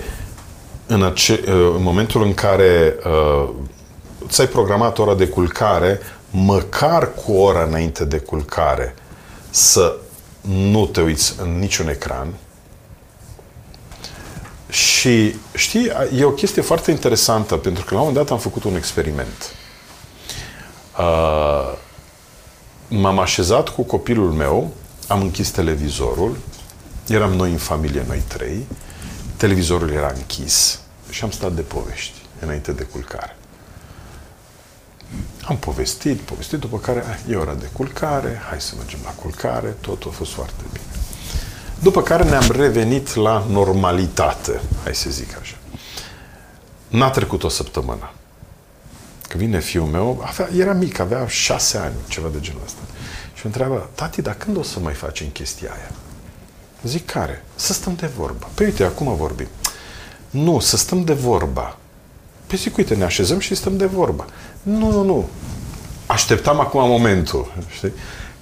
Speaker 2: în, ace- uh, în momentul în care uh, ți-ai programat ora de culcare, măcar cu o oră înainte de culcare să nu te uiți în niciun ecran. Și știi, e o chestie foarte interesantă, pentru că la un moment dat am făcut un experiment. Uh, m-am așezat cu copilul meu, am închis televizorul, eram noi în familie, noi trei, televizorul era închis și am stat de povești înainte de culcare. Am povestit, povestit, după care e ora de culcare, hai să mergem la culcare, totul a fost foarte bine. După care ne-am revenit la normalitate, hai să zic așa. N-a trecut o săptămână. Că vine fiul meu, avea, era mic, avea șase ani, ceva de genul ăsta. Și mă întreabă, tati, dar când o să mai facem chestia aia? Zic, care? Să stăm de vorbă. Păi uite, acum vorbim. Nu, să stăm de vorba. Păi zic, uite, ne așezăm și stăm de vorbă. Nu, nu, nu. Așteptam acum momentul. Știi?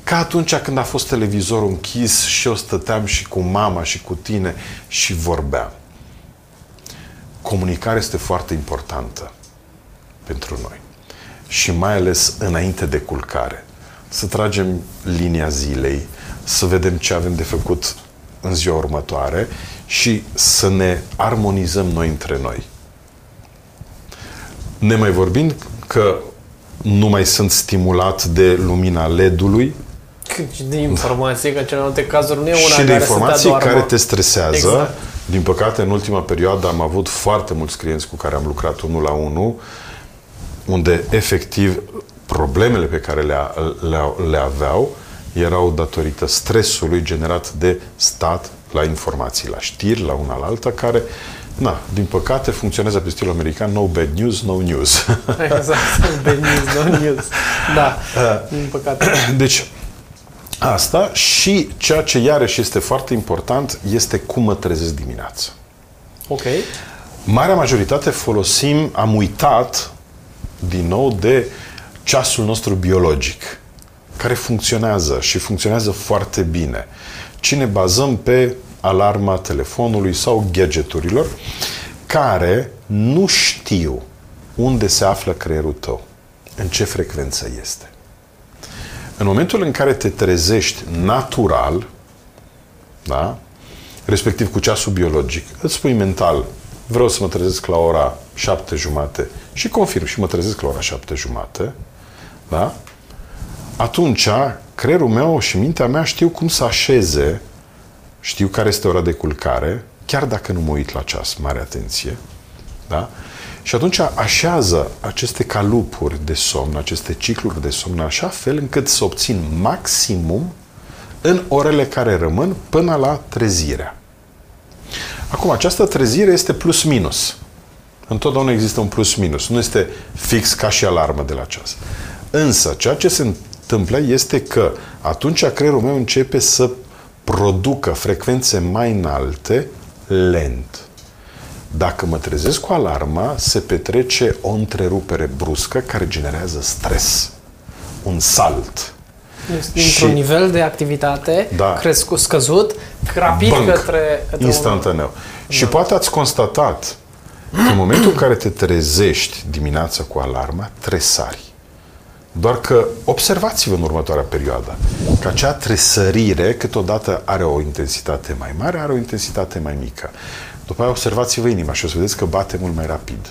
Speaker 2: Ca atunci când a fost televizorul închis și eu stăteam și cu mama și cu tine și vorbeam. Comunicarea este foarte importantă pentru noi. Și mai ales înainte de culcare. Să tragem linia zilei, să vedem ce avem de făcut în ziua următoare și să ne armonizăm noi între noi. Ne mai vorbind că nu mai sunt stimulat de lumina LED-ului.
Speaker 1: Și de informații, că în celelalte cazuri nu e una
Speaker 2: Și de
Speaker 1: care
Speaker 2: informații
Speaker 1: să te
Speaker 2: care te stresează.
Speaker 1: Exact.
Speaker 2: Din păcate, în ultima perioadă am avut foarte mulți clienți cu care am lucrat unul la unul, unde efectiv problemele pe care le, le, le aveau erau datorită stresului generat de stat la informații, la știri, la una la alta, care, na, din păcate, funcționează pe stilul american, no bad news, no news.
Speaker 1: Exact, bad news, no news. Da, din păcate.
Speaker 2: Deci, asta și ceea ce iarăși este foarte important este cum mă trezesc dimineața.
Speaker 1: Ok.
Speaker 2: Marea majoritate folosim, am uitat din nou de ceasul nostru biologic, care funcționează și funcționează foarte bine. Ci ne bazăm pe alarma telefonului sau gadgeturilor care nu știu unde se află creierul tău, în ce frecvență este. În momentul în care te trezești natural, da? respectiv cu ceasul biologic, îți spui mental, vreau să mă trezesc la ora șapte jumate și confirm și mă trezesc la ora șapte jumate, da? atunci creierul meu și mintea mea știu cum să așeze, știu care este ora de culcare, chiar dacă nu mă uit la ceas, mare atenție, da? Și atunci așează aceste calupuri de somn, aceste cicluri de somn, așa fel încât să obțin maximum în orele care rămân până la trezirea. Acum, această trezire este plus-minus. Întotdeauna există un plus-minus. Nu este fix ca și alarmă de la ceas. Însă, ceea ce se întâmplă este că atunci creierul meu începe să producă frecvențe mai înalte lent. Dacă mă trezesc cu alarma, se petrece o întrerupere bruscă care generează stres. Un salt.
Speaker 1: Dintr-un și, nivel de activitate da, crescut, scăzut, rapid
Speaker 2: banc,
Speaker 1: către, către
Speaker 2: instantaneu. Un... Și da. poate ați constatat că în momentul în care te trezești dimineața cu alarma, tresari. Doar că observați-vă în următoarea perioadă că acea tresărire câteodată are o intensitate mai mare, are o intensitate mai mică. După aia observați-vă inima și o să vedeți că bate mult mai rapid.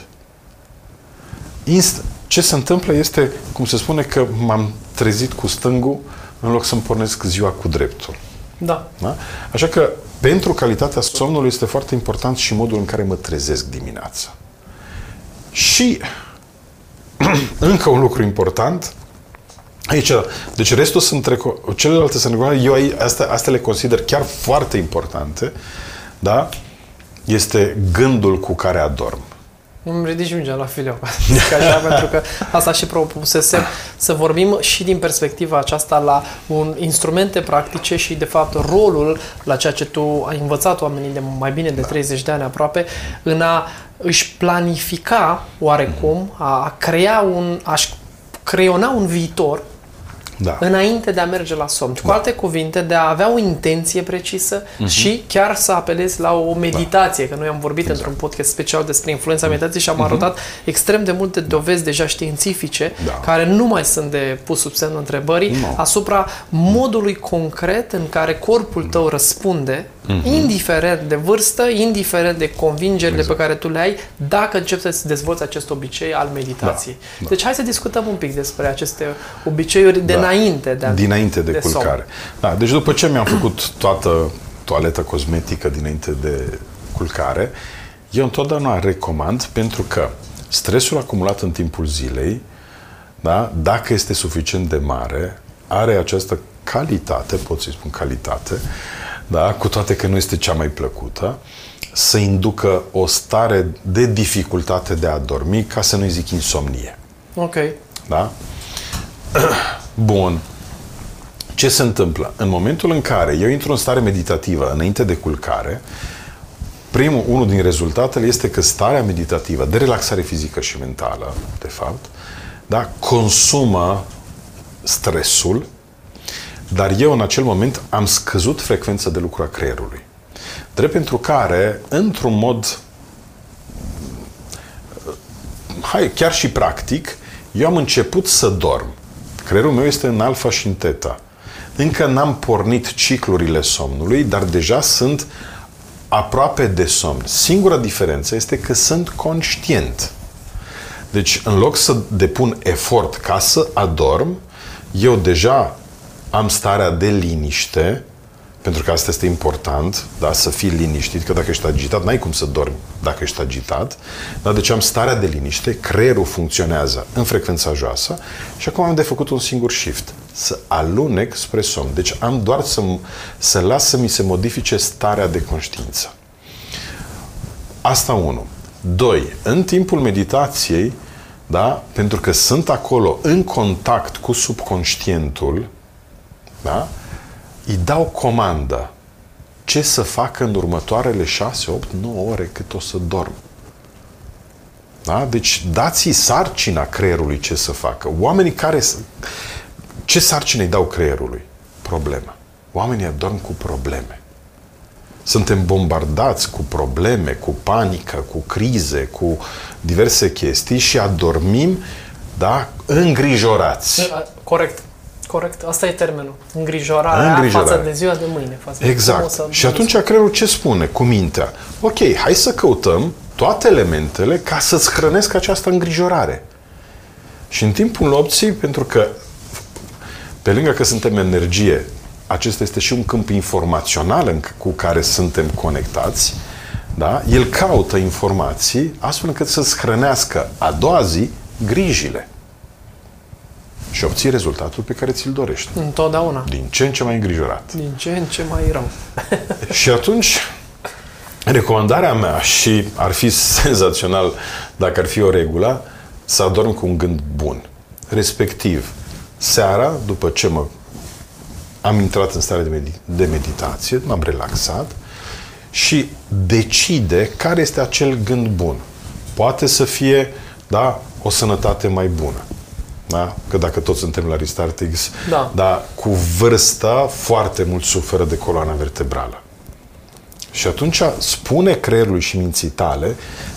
Speaker 2: Inst- ce se întâmplă este, cum se spune, că m-am trezit cu stângul în loc să-mi pornesc ziua cu dreptul.
Speaker 1: Da.
Speaker 2: da? Așa că, pentru calitatea somnului este foarte important și modul în care mă trezesc dimineața. Și încă un lucru important, aici, deci restul sunt, reco- celelalte sunt recomandate, eu astea, astea le consider chiar foarte importante, da? Este gândul cu care adorm.
Speaker 1: Îmi ridici mingea la fileu, așa, pentru că asta și propusesem să vorbim și din perspectiva aceasta la un instrumente practice și, de fapt, rolul la ceea ce tu ai învățat oamenii de mai bine de 30 de ani aproape, în a își planifica oarecum, a crea un, aș creiona un viitor da. înainte de a merge la somn. Cu da. alte cuvinte, de a avea o intenție precisă uh-huh. și chiar să apelezi la o meditație, da. că noi am vorbit exact. într-un podcast special despre influența uh-huh. meditației și am uh-huh. arătat extrem de multe dovezi deja științifice da. care nu mai sunt de pus sub semnul întrebării no. asupra modului concret în care corpul tău răspunde, uh-huh. indiferent de vârstă, indiferent de convingerile exact. pe care tu le ai, dacă începi să dezvolți acest obicei al meditației. Da. Da. Deci hai să discutăm un pic despre aceste obiceiuri de da dinainte de,
Speaker 2: dinainte de, de culcare. Da, deci după ce mi-am făcut toată toaleta cosmetică dinainte de culcare, eu întotdeauna recomand pentru că stresul acumulat în timpul zilei, da, dacă este suficient de mare, are această calitate, pot să-i spun calitate, da, cu toate că nu este cea mai plăcută, să inducă o stare de dificultate de a dormi, ca să nu-i zic insomnie.
Speaker 1: Ok.
Speaker 2: Da? Bun. Ce se întâmplă? În momentul în care eu intru în stare meditativă înainte de culcare, primul, unul din rezultatele este că starea meditativă de relaxare fizică și mentală, de fapt, da, consumă stresul, dar eu în acel moment am scăzut frecvența de lucru a creierului. Drept pentru care, într-un mod hai, chiar și practic, eu am început să dorm. Creierul meu este în alfa și în teta. Încă n-am pornit ciclurile somnului, dar deja sunt aproape de somn. Singura diferență este că sunt conștient. Deci, în loc să depun efort ca să adorm, eu deja am starea de liniște, pentru că asta este important, da? să fii liniștit, că dacă ești agitat, n-ai cum să dormi dacă ești agitat, dar deci am starea de liniște, creierul funcționează în frecvența joasă și acum am de făcut un singur shift, să alunec spre somn. Deci am doar să, să las să mi se modifice starea de conștiință. Asta unu. Doi, în timpul meditației, da, pentru că sunt acolo în contact cu subconștientul, da, îi dau comandă ce să facă în următoarele 6, 8, 9 ore cât o să dorm. Da? Deci dați-i sarcina creierului ce să facă. Oamenii care... Ce sarcină îi dau creierului? Problema. Oamenii adorm cu probleme. Suntem bombardați cu probleme, cu panică, cu crize, cu diverse chestii și adormim, da, îngrijorați.
Speaker 1: Corect. Corect, asta e termenul. Îngrijorarea, Îngrijorare. față de ziua de mâine. Față
Speaker 2: exact. De și atunci creierul ce spune cu mintea? Ok, hai să căutăm toate elementele ca să-ți hrănesc această îngrijorare. Și în timpul nopții, pentru că pe lângă că suntem energie, acesta este și un câmp informațional cu care suntem conectați, da? el caută informații astfel încât să-ți hrănească a doua zi grijile și obții rezultatul pe care ți-l dorești.
Speaker 1: Întotdeauna.
Speaker 2: Din ce în ce mai îngrijorat.
Speaker 1: Din ce în ce mai rău.
Speaker 2: și atunci, recomandarea mea, și ar fi senzațional dacă ar fi o regulă, să adorm cu un gând bun. Respectiv, seara, după ce mă am intrat în stare de, med- de meditație, m-am relaxat și decide care este acel gând bun. Poate să fie, da, o sănătate mai bună da? Că dacă toți suntem la Restart X, da. dar cu vârsta foarte mult suferă de coloana vertebrală. Și atunci spune creierului și minții tale,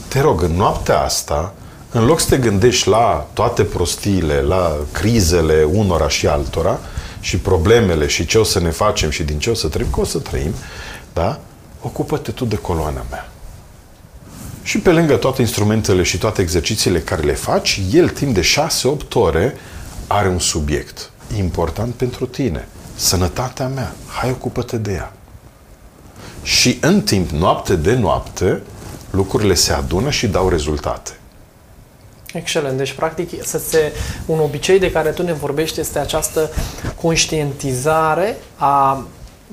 Speaker 2: te rog, în noaptea asta, în loc să te gândești la toate prostiile, la crizele unora și altora, și problemele și ce o să ne facem și din ce o să trăim, că o să trăim, da? Ocupă-te tu de coloana mea. Și pe lângă toate instrumentele și toate exercițiile care le faci, el timp de 6-8 ore are un subiect important pentru tine. Sănătatea mea. Hai, ocupă-te de ea. Și în timp, noapte de noapte, lucrurile se adună și dau rezultate.
Speaker 1: Excelent. Deci, practic, să se, un obicei de care tu ne vorbești este această conștientizare a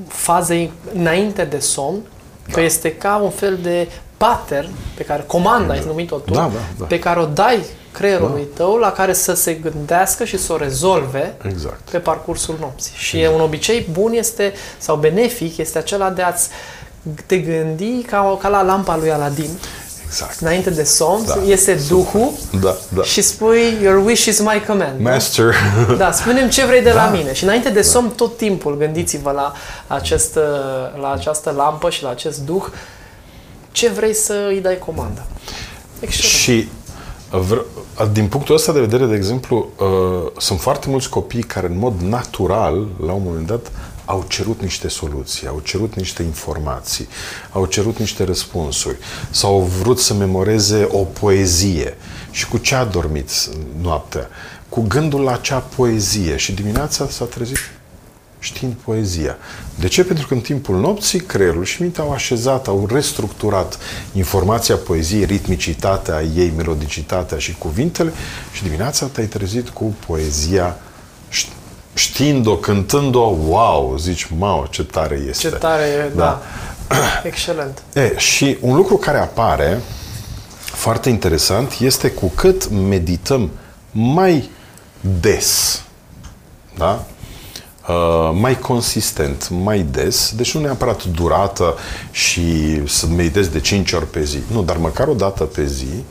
Speaker 1: fazei înainte de somn, da. că este ca un fel de pattern pe care, comanda, ai numit-o tu, da, da, da. pe care o dai creierului da. tău la care să se gândească și să o rezolve
Speaker 2: exact.
Speaker 1: pe parcursul nopții. Și exact. un obicei bun este, sau benefic, este acela de a te gândi ca, ca la lampa lui Aladin.
Speaker 2: Exact.
Speaker 1: Înainte de somn,
Speaker 2: Da.
Speaker 1: iese Duhul
Speaker 2: Da, da.
Speaker 1: și spui Your wish is my command. nu?
Speaker 2: Master.
Speaker 1: Da, spunem ce vrei de la
Speaker 2: Da.
Speaker 1: mine. Și înainte de somn, tot timpul gândiți-vă la, acest, la această lampă și la acest duh. Ce vrei să îi dai comandă? Excelent.
Speaker 2: Și vr- din punctul ăsta de vedere, de exemplu, uh, sunt foarte mulți copii care în mod natural, la un moment dat, au cerut niște soluții, au cerut niște informații, au cerut niște răspunsuri sau au vrut să memoreze o poezie. Și cu ce a dormit noaptea? Cu gândul la acea poezie și dimineața s-a trezit știind poezia. De ce? Pentru că în timpul nopții creierul și mintea au așezat, au restructurat informația poeziei, ritmicitatea ei, melodicitatea și cuvintele și dimineața te-ai trezit cu poezia ș- știind-o, cântând-o, wow, zici, mau, ce tare este.
Speaker 1: Ce tare e, da.
Speaker 2: Da.
Speaker 1: Excelent.
Speaker 2: E, și un lucru care apare foarte interesant este cu cât medităm mai des, da? Uh, mai consistent, mai des, deci nu neapărat durată și să meditezi de 5 ori pe zi, nu, dar măcar o dată pe zi,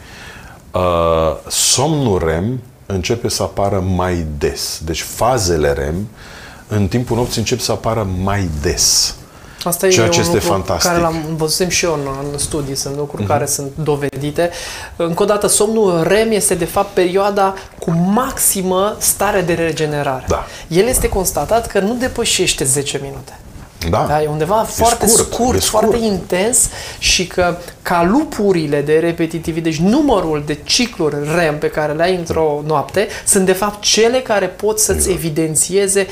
Speaker 2: uh, somnul REM începe să apară mai des. Deci fazele REM în timpul nopții încep să apară mai des.
Speaker 1: Asta
Speaker 2: Ceea
Speaker 1: e
Speaker 2: ce
Speaker 1: un
Speaker 2: este
Speaker 1: lucru
Speaker 2: fantastic.
Speaker 1: care l-am văzut și eu în, în studii, sunt lucruri
Speaker 2: Mhm.
Speaker 1: care sunt dovedite. Încă o dată, somnul REM este de fapt perioada cu maximă stare de regenerare.
Speaker 2: Da.
Speaker 1: El este constatat că nu depășește 10 minute.
Speaker 2: Da.
Speaker 1: Da, e undeva foarte
Speaker 2: scurt,
Speaker 1: scurt,
Speaker 2: e scurt.
Speaker 1: foarte intens și că ca lupurile de repetitivitate, deci numărul de cicluri REM pe care le ai într-o noapte, sunt de fapt cele care pot să-ți
Speaker 2: Exact.
Speaker 1: evidențieze reg-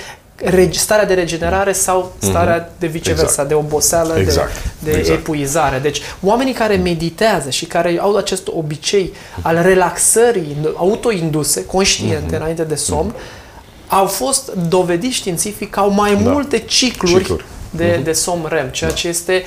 Speaker 1: starea de regenerare sau starea de viceversa,
Speaker 2: Exact.
Speaker 1: de oboseală,
Speaker 2: Exact.
Speaker 1: de, de
Speaker 2: Exact.
Speaker 1: epuizare. Deci, oamenii care meditează și care au acest obicei al relaxării autoinduse, conștiente,
Speaker 2: Mhm.
Speaker 1: înainte de somn, au fost dovediți științific că au mai
Speaker 2: Da.
Speaker 1: multe cicluri,
Speaker 2: Cicluri.
Speaker 1: de, de somn REM, ceea ce este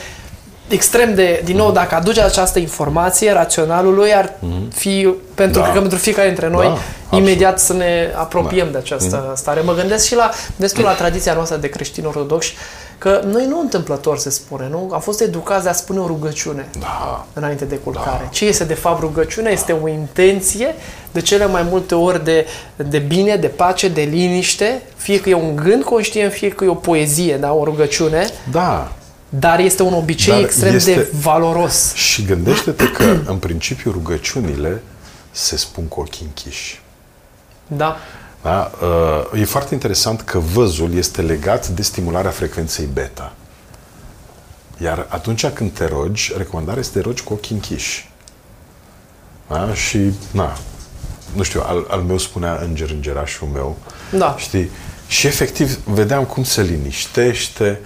Speaker 1: extrem de, din nou, dacă aduce această informație, raționalul lui ar fi, pentru,
Speaker 2: Da.
Speaker 1: cred că pentru fiecare dintre noi,
Speaker 2: Da, absolut.
Speaker 1: imediat să ne apropiem de această stare. Mă gândesc și la, destul la tradiția noastră de creștini ortodoxi, că noi nu întâmplător se spune, nu? Am fost educați de a spune o rugăciune
Speaker 2: Da.
Speaker 1: înainte de culcare. Ce este de fapt rugăciunea? Este o intenție de cele mai multe ori de, de bine, de pace, de liniște, fie că e un gând conștient, fie că e o poezie, da? o rugăciune,
Speaker 2: Da.
Speaker 1: Dar este un obicei
Speaker 2: Dar
Speaker 1: extrem
Speaker 2: este-
Speaker 1: de valoros.
Speaker 2: Și gândește-te că, în principiu, rugăciunile se spun cu ochii închiși.
Speaker 1: Da?
Speaker 2: Da? Uh, E foarte interesant că văzul este legat de stimularea frecvenței beta. Iar atunci când te rogi, recomandarea este să te rogi cu ochii închiși. Da? Și, na, nu știu, al, al meu spunea înger, îngerașul meu.
Speaker 1: Da.
Speaker 2: Știi? Și efectiv vedeam cum se liniștește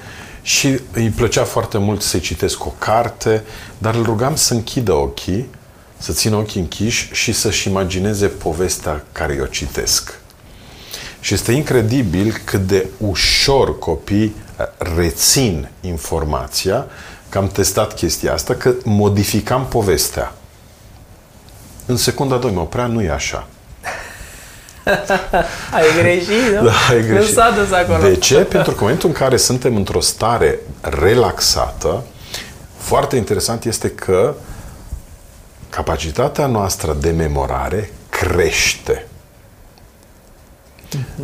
Speaker 2: și îi plăcea foarte mult să-i citesc o carte, dar îl rugam să închidă ochii, să țină ochii închiși și să-și imagineze povestea care eu citesc. Și este incredibil cât de ușor copii eh, rețin informația, că am testat chestia asta, că modificam povestea. În secunda 2 mă oprea, nu e așa.
Speaker 1: Ai greșit, nu?
Speaker 2: Da, ai greșit.
Speaker 1: Nu s-a dus acolo.
Speaker 2: De ce? Pentru că în momentul în care suntem într-o stare relaxată, foarte interesant este că capacitatea noastră de memorare crește.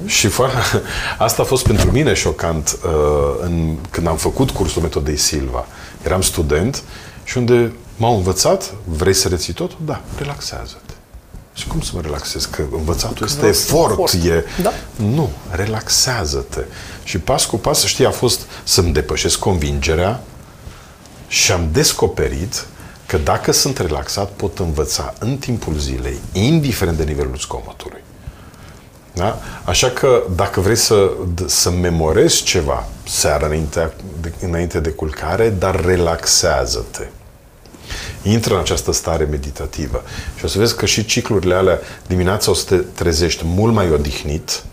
Speaker 2: Și foarte, asta a fost pentru mine șocant uh, în, când am făcut cursul metodei Silva. Eram student și unde m-au învățat, vrei să reții totul? Da, relaxează-te. Și cum să mă relaxez? Că învățatul este
Speaker 1: Vreau să
Speaker 2: efort,
Speaker 1: efort.
Speaker 2: e...
Speaker 1: Da.
Speaker 2: Nu, relaxează-te. Și pas cu pas, știi, a fost să-mi depășesc convingerea și am descoperit că dacă sunt relaxat, pot învăța în timpul zilei, indiferent de nivelul zgomotului. Da? Așa că dacă vrei să, să memorezi ceva seara înainte de, înainte de culcare, dar relaxează-te. Intră în această stare meditativă și o să vezi că și ciclurile alea dimineața o să te trezești mult mai odihnit,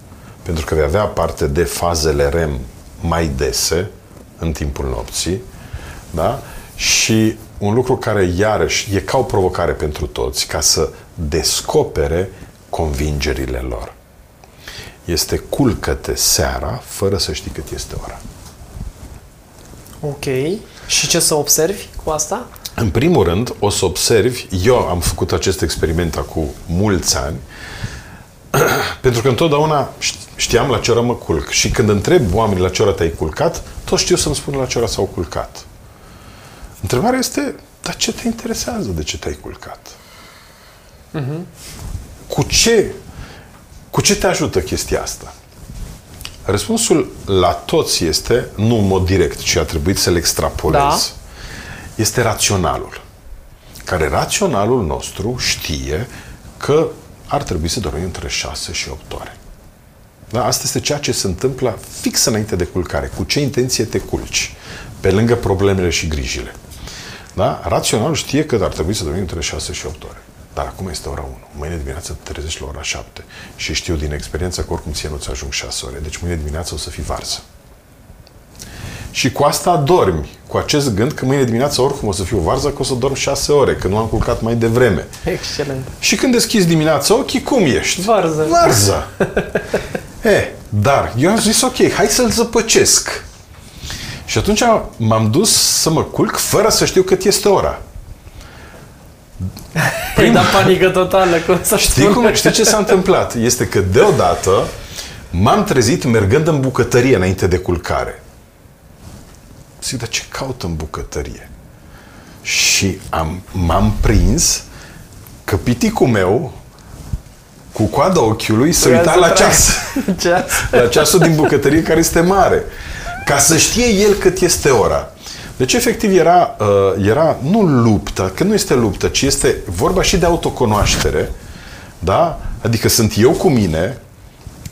Speaker 2: pentru că vei avea parte de fazele REM mai dese în timpul nopții, da? Și un lucru care iarăși e ca o provocare pentru toți, ca să descopere convingerile lor. Este culcă-te seara fără să știi cât este ora.
Speaker 1: Ok. Și ce să observi cu asta?
Speaker 2: În primul rând, o să observi, eu am făcut acest experiment acum mulți ani, pentru că întotdeauna știam la ce oră mă culc. Și când întreb oamenii la ce oră te-ai culcat, toți știu să-mi spună la ce oră s-au culcat. Întrebarea este, dar ce te interesează de ce te-ai culcat? Uh-huh. Cu ce cu ce te ajută chestia asta? Răspunsul la toți este, nu în mod direct, ci a trebuit să-l extrapolez, da. Este raționalul. Care raționalul nostru știe că ar trebui să dormim între 6 și 8 ore. Da? Asta este ceea ce se întâmplă fix înainte de culcare. Cu ce intenție te culci? Pe lângă problemele și grijile. Da? Raționalul știe că ar trebui să dormim între 6 și 8 ore. Dar acum este ora 1. Mâine dimineață te trezești la ora 7. Și știu din experiență că oricum ție nu-ți ajung 6 ore. Deci mâine dimineață o să fii varză. Și cu asta dormi. Cu acest gând că mâine dimineață oricum o să fiu varză, că o să dorm 6 ore, că nu am culcat mai devreme.
Speaker 1: Excelent.
Speaker 2: Și când deschizi dimineața ochii, cum ești?
Speaker 1: Varză.
Speaker 2: Varză. e, dar eu am zis, ok, hai să-l zăpăcesc. Și atunci m-am dus să mă culc fără să știu cât este ora.
Speaker 1: Păi da panică totală, cum să
Speaker 2: știi, cum, știi ce s-a întâmplat? Este că deodată m-am trezit mergând în bucătărie înainte de culcare. Zic, dar ce caut în bucătărie? Și am, m-am prins că piticul meu cu coada ochiului se uita la ceas. ceas. la ceasul din bucătărie care este mare. Ca să știe el cât este ora. Deci, efectiv, era, uh, era nu luptă, că nu este luptă, ci este vorba și de autocunoaștere, da? Adică sunt eu cu mine,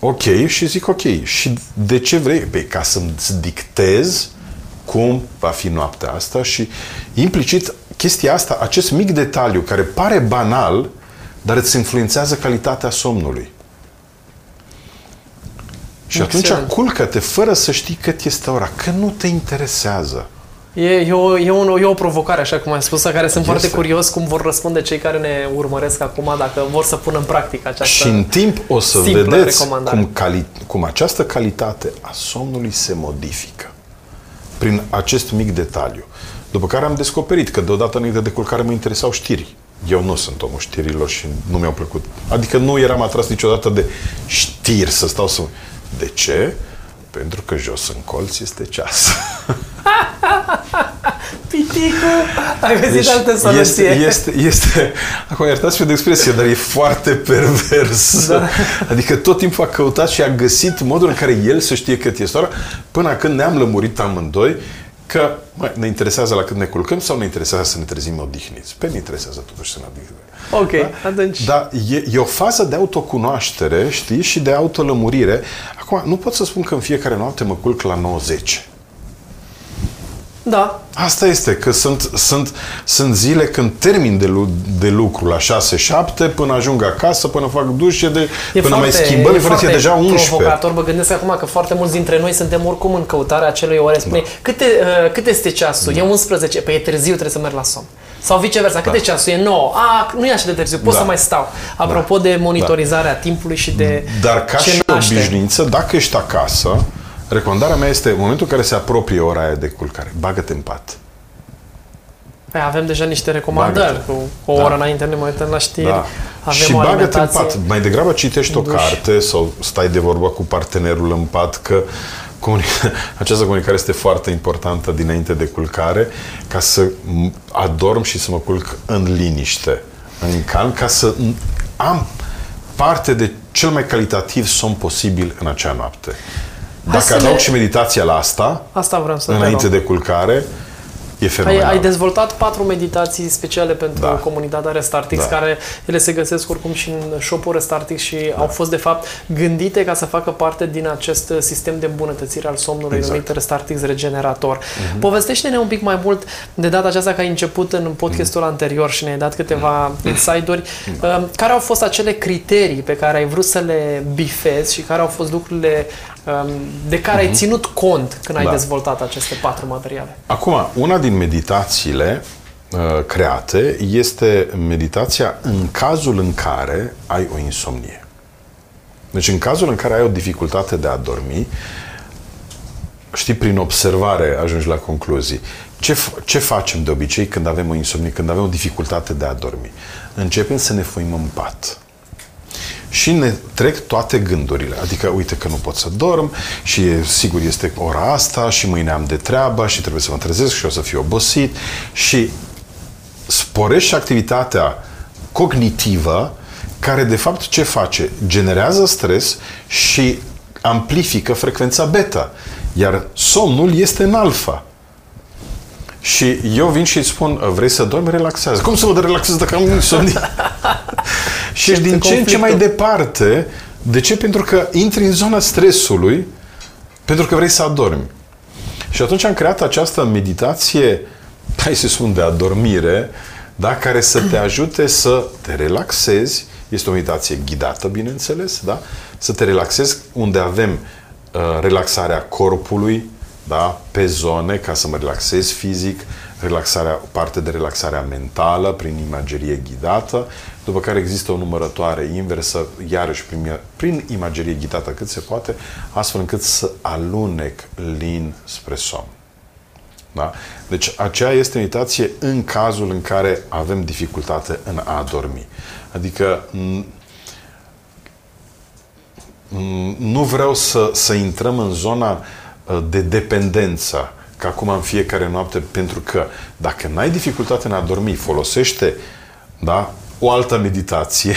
Speaker 2: ok, și zic ok. Și de ce vrei? Păi ca să-mi dictez cum va fi noaptea asta și implicit chestia asta, acest mic detaliu care pare banal, dar îți influențează calitatea somnului. Și Excellent. atunci culcă-te fără să știi cât este ora, că nu te interesează.
Speaker 1: E, e, o, e, o, e o provocare, așa cum am spus, care sunt este. foarte curios cum vor răspunde cei care ne urmăresc acum dacă vor să pună în practică această
Speaker 2: Și în timp o să vedeți cum, cali, cum această calitate a somnului se modifică prin acest mic detaliu. După care am descoperit că deodată înainte de culcare mă interesau știri. Eu nu sunt omul știrilor și nu mi-au plăcut. Adică nu eram atras niciodată de știri să stau să... De ce? Pentru că jos în colț este ceas.
Speaker 1: Piticu! Ai găsit deci altă
Speaker 2: soluție. Este, este, este, acum iertați-mi de expresie, dar e foarte pervers. Da. Adică tot timpul a căutat și a găsit modul în care el să știe cât este ora, până când ne-am lămurit amândoi că mă, ne interesează la când ne culcăm sau ne interesează să ne trezim odihniți. Pe ne interesează totuși să ne odihnim.
Speaker 1: Ok, da? atunci...
Speaker 2: Dar e, e o fază de autocunoaștere, știi, și de autolămurire. Acum, nu pot să spun că în fiecare noapte mă culc la 90.
Speaker 1: Da.
Speaker 2: Asta este, că sunt, sunt, sunt zile când termin de, lu- de lucru la 6-7 până ajung acasă, până fac dușe, de, e până foarte, mai schimbăm, e, e deja 11.
Speaker 1: provocator. Mă gândesc acum că foarte mulți dintre noi suntem oricum în căutarea acelui ore. Spune, da. câte, uh, cât este ceasul? Da. E 11. Păi e târziu, trebuie să merg la somn. Sau viceversa, cât da. de ceasul? E 9. A, nu e așa de târziu, pot da. să mai stau. Apropo da. de monitorizarea da. timpului și de
Speaker 2: Dar ca
Speaker 1: ce
Speaker 2: și naște. obișnuință, dacă ești acasă, Recomandarea mea este, în momentul în care se apropie ora aia de culcare, bagă-te în pat.
Speaker 1: Păi avem deja niște recomandări. Cu o oră da. înainte ne mai uităm la știri. Da. Avem
Speaker 2: și bagă-te în pat. Mai degrabă citești o carte sau stai de vorbă cu partenerul în pat că comunica- această comunicare este foarte importantă dinainte de culcare ca să adorm și să mă culc în liniște, în calm, ca să am parte de cel mai calitativ somn posibil în acea noapte. Dacă adaug le... și meditația la asta,
Speaker 1: asta vreau să
Speaker 2: înainte de culcare, E fenomenal.
Speaker 1: Ai, ai dezvoltat patru meditații speciale pentru da. comunitatea Restartix, da. care ele se găsesc oricum și în shop-ul Restartix și da. au fost de fapt gândite ca să facă parte din acest sistem de îmbunătățire al somnului exact. numit Restartix Regenerator. Uh-huh. Povestește-ne un pic mai mult de data aceasta că ai început în podcastul uh-huh. anterior și ne-ai dat câteva uh-huh. insight-uri. Uh, care au fost acele criterii pe care ai vrut să le bifezi și care au fost lucrurile um, de care uh-huh. ai ținut cont când ai da. dezvoltat aceste patru materiale?
Speaker 2: Acum, una din meditațiile uh, create este meditația în cazul în care ai o insomnie. Deci în cazul în care ai o dificultate de a dormi, știi, prin observare ajungi la concluzii. Ce, f- ce facem de obicei când avem o insomnie, când avem o dificultate de a dormi? Începem să ne fuim în pat. Și ne trec toate gândurile. Adică, uite că nu pot să dorm și sigur este ora asta și mâine am de treabă și trebuie să mă trezesc și o să fiu obosit și sporește activitatea cognitivă care de fapt ce face? Generează stres și amplifică frecvența beta. Iar somnul este în alfa. Și eu vin și îi spun, vrei să dormi, relaxează. Cum să mă relaxez dacă am insomnie? și ești din ce în ce mai departe. De ce? Pentru că intri în zona stresului, pentru că vrei să adormi. Și atunci am creat această meditație, hai să spun, de adormire, da? care să te ajute să te relaxezi. Este o meditație ghidată, bineînțeles, da? Să te relaxezi unde avem uh, relaxarea corpului, da? pe zone, ca să mă relaxez fizic, relaxarea, parte de relaxarea mentală prin imagerie ghidată, după care există o numărătoare inversă, iarăși prin, prin imagerie ghidată cât se poate, astfel încât să alunec lin spre somn. Da? Deci aceea este meditație în cazul în care avem dificultate în a dormi. Adică nu vreau să, să intrăm în zona uh, de dependență, ca acum în fiecare noapte, pentru că dacă n-ai dificultate în a dormi, folosește da, o altă meditație.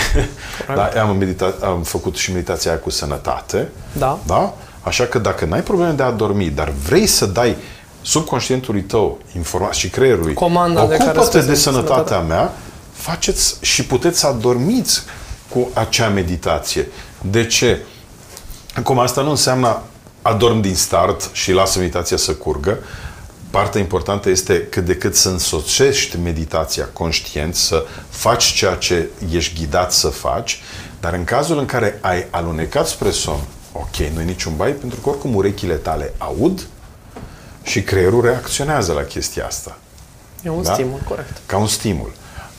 Speaker 2: da, am, medita- am făcut și meditația aia cu sănătate.
Speaker 1: Da.
Speaker 2: da. Așa că dacă n-ai probleme de a dormi, dar vrei să dai subconștientului tău informații și creierului,
Speaker 1: Comanda
Speaker 2: ocupă-te de, de sănătatea mea, faceți și puteți să adormiți cu acea meditație. De ce? Acum, asta nu înseamnă adorm din start și lasă meditația să curgă. Partea importantă este cât de cât să însoțești meditația conștient, să faci ceea ce ești ghidat să faci, dar în cazul în care ai alunecat spre somn, ok, nu e niciun bai, pentru că oricum urechile tale aud și creierul reacționează la chestia asta.
Speaker 1: E un da? stimul, corect.
Speaker 2: Ca un stimul.